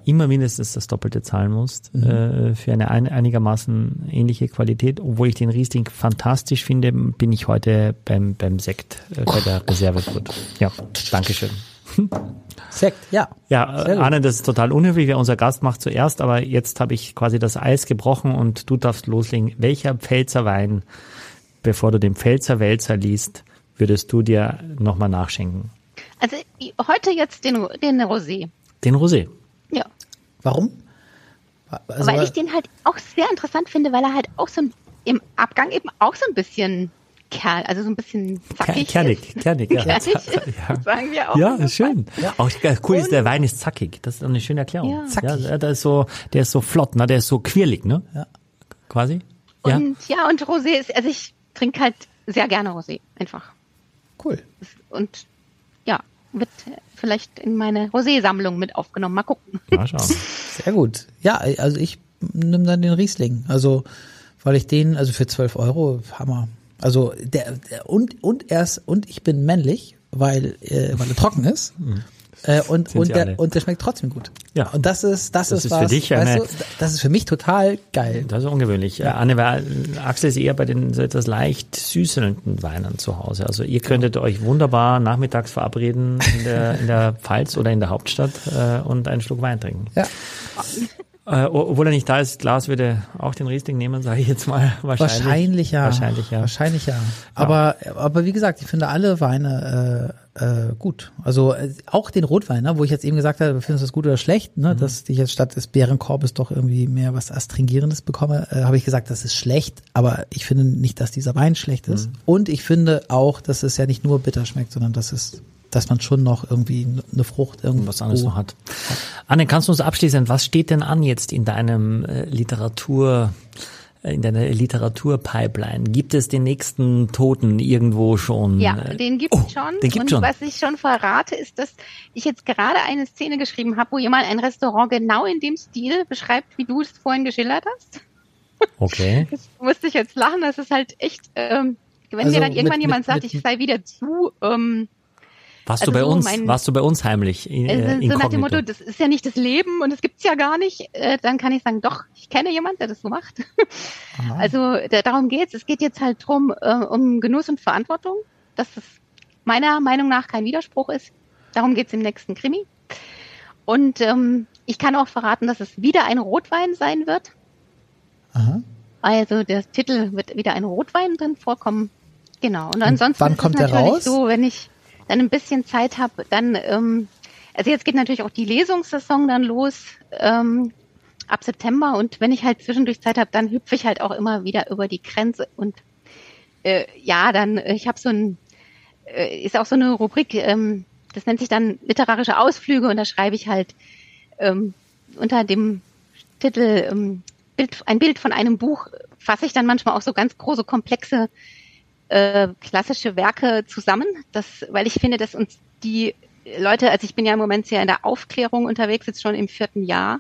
immer mindestens das Doppelte zahlen musst Mhm. äh, für eine ein, einigermaßen ähnliche Qualität. Obwohl ich den Riesling fantastisch finde, bin ich heute beim, beim Sekt äh, bei der Reservebrut. Ja, Dankeschön. <laughs> Sekt, ja. Ja, gut. Arne, das ist total unhöflich, wer unser Gast macht zuerst, aber jetzt habe ich quasi das Eis gebrochen und du darfst loslegen. Welcher Pfälzer Wein, bevor du den Pfälzer Wälzer liest, würdest du dir nochmal nachschenken? Also heute jetzt den, den Rosé. Den Rosé. Ja. Warum? Also, weil ich den halt auch sehr interessant finde, weil er halt auch so ein, im Abgang eben auch so ein bisschen Kerl, also so ein bisschen zackig Kernig, ist. kernig, ja. <laughs> Kernig, Ja. sagen wir auch. Ja, ist schön. Auch äh, cool ist, der Wein ist zackig. Das ist eine schöne Erklärung. Ja. Zackig. Ja, der ist so, der ist so flott, ne? Der ist so quirlig, ne? Ja. Quasi. Ja. Und ja, und Rosé ist, also ich trinke halt sehr gerne Rosé, einfach. cool. Und ja, wird vielleicht in meine Rosé-Sammlung mit aufgenommen. Mal gucken. Mal schauen. <laughs> Sehr gut. Ja, also ich nehme dann den Riesling. Also, weil ich den, also für 12 Euro, Hammer. Also der, der und und erst und ich bin männlich, weil äh, weil er trocken ist. Äh, und und der alle. und der schmeckt trotzdem gut. Ja. Und das ist das, Das ist ist was, für dich eine- du, das ist für mich total geil. Das ist ungewöhnlich. Ja. Anne, weil Axel ist eher bei den so etwas leicht süßelnden Weinen zu Hause. Also ihr könntet euch wunderbar nachmittags verabreden in der, in der <laughs> Pfalz oder in der Hauptstadt äh, und einen Schluck Wein trinken. Ja. Äh, obwohl er nicht da ist, Lars würde auch den Riesling nehmen, sage ich jetzt mal. <laughs> Wahrscheinlich, Wahrscheinlich ja. Wahrscheinlich ja. Wahrscheinlich ja. Aber, aber wie gesagt, ich finde alle Weine äh, gut. Also äh, auch den Rotwein, ne, wo ich jetzt eben gesagt habe, findest du das gut oder schlecht, Mhm. ne, dass ich jetzt statt des Bärenkorbes doch irgendwie mehr was Astringierendes bekomme, äh, habe ich gesagt, das ist schlecht, aber ich finde nicht, dass dieser Wein schlecht ist. Mhm. Und ich finde auch, dass es ja nicht nur bitter schmeckt, sondern dass es dass man schon noch irgendwie eine Frucht irgendwo was anderes noch hat. Anne, kannst du uns abschließend, was steht denn an jetzt in deinem äh, Literatur, in deiner Literaturpipeline? Gibt es den nächsten Toten irgendwo schon? Ja, den gibt's oh, schon. Den gibt's und schon. was ich schon verrate, ist, dass ich jetzt gerade eine Szene geschrieben habe, wo jemand ein Restaurant genau in dem Stil beschreibt, wie du es vorhin geschildert hast. Okay. <laughs> Das musste ich jetzt lachen. Das ist halt echt, ähm, wenn Also mir dann irgendwann mit- jemand mit- sagt, mit- ich sei wieder zu, ähm, Warst Also du bei so uns? mein- warst du bei uns heimlich? In, äh, äh, so nach dem? Motto, das ist ja nicht das Leben und das gibt's ja gar nicht, äh, dann kann ich sagen, doch, ich kenne jemand, der das so macht. Also da, darum geht's. Es geht jetzt halt drum äh, um Genuss und Verantwortung, dass das meiner Meinung nach kein Widerspruch ist. Darum geht's im nächsten Krimi. Und ähm, ich kann auch verraten, dass es wieder ein Rotwein sein wird. Aha. Also der Titel wird wieder ein Rotwein drin vorkommen. Genau. Und ansonsten wann ist kommt es der natürlich raus? so, wenn ich dann ein bisschen Zeit habe, dann ähm, also jetzt geht natürlich auch die Lesungssaison dann los ähm, ab September. Und wenn ich halt zwischendurch Zeit habe, dann hüpfe ich halt auch immer wieder über die Grenze. Und äh, ja, dann äh, ich habe so ein äh, ist auch so eine Rubrik, ähm, das nennt sich dann literarische Ausflüge. Und da schreibe ich halt ähm, unter dem Titel ähm, Bild, ein Bild von einem Buch fasse ich dann manchmal auch so ganz große, komplexe äh, klassische Werke zusammen, das, weil ich finde, dass uns die Leute, also ich bin ja im Moment sehr in der Aufklärung unterwegs, jetzt schon im vierten Jahr.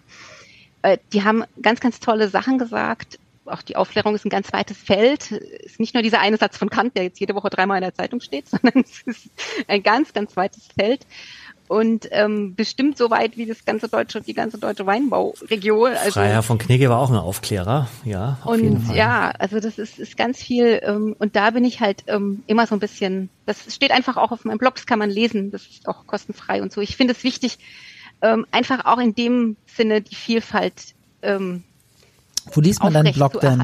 Äh, die haben ganz, ganz tolle Sachen gesagt. Auch die Aufklärung ist ein ganz weites Feld. Ist nicht nur dieser eine Satz von Kant, der jetzt jede Woche dreimal in der Zeitung steht, <laughs> sondern es ist ein ganz, ganz weites Feld und ähm, bestimmt so weit wie das ganze deutsche, die ganze deutsche Weinbauregion. Also, Freiherr von Knigge war auch ein Aufklärer, ja. Auf und jeden Fall. ja, also das ist, ist ganz viel ähm, und da bin ich halt ähm, immer so ein bisschen, das steht einfach auch auf meinem Blog, das kann man lesen, das ist auch kostenfrei und so. Ich finde es wichtig, ähm, einfach auch in dem Sinne die Vielfalt ähm, Wo liest man deinen Blog denn?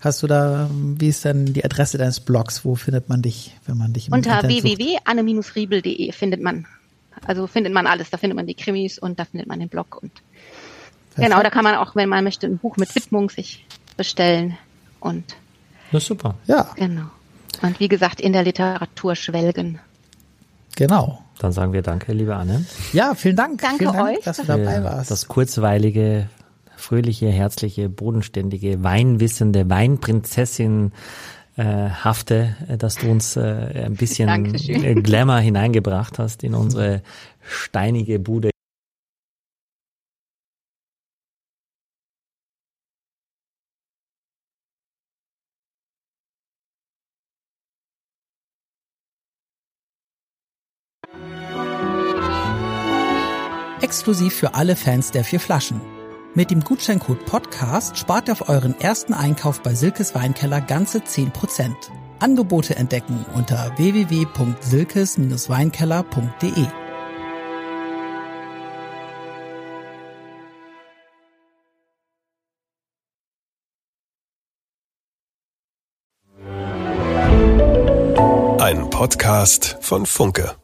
Hast du da, wie ist denn die Adresse deines Blogs? Wo findet man dich, wenn man dich im Unter www.anne-riebel.de findet man also findet man alles. Da findet man die Krimis und da findet man den Blog und Perfekt. genau, da kann man auch, wenn man möchte, ein Buch mit Widmung sich bestellen und das ist super. Ja. Genau. Und wie gesagt, in der Literatur schwelgen. Genau. Dann sagen wir danke, liebe Anne. Ja, vielen Dank. Danke vielen Dank, euch, dass du dabei warst. Das kurzweilige, fröhliche, herzliche, bodenständige, weinwissende Weinprinzessin äh, hafte, äh, dass du uns äh, ein bisschen Dankeschön. Glamour hineingebracht hast in unsere steinige Bude. Exklusiv für alle Fans der vier Flaschen. Mit dem Gutscheincode Podcast spart ihr auf euren ersten Einkauf bei Silkes Weinkeller ganze 10%. Angebote entdecken unter www.silkes-weinkeller.de. Ein Podcast von Funke.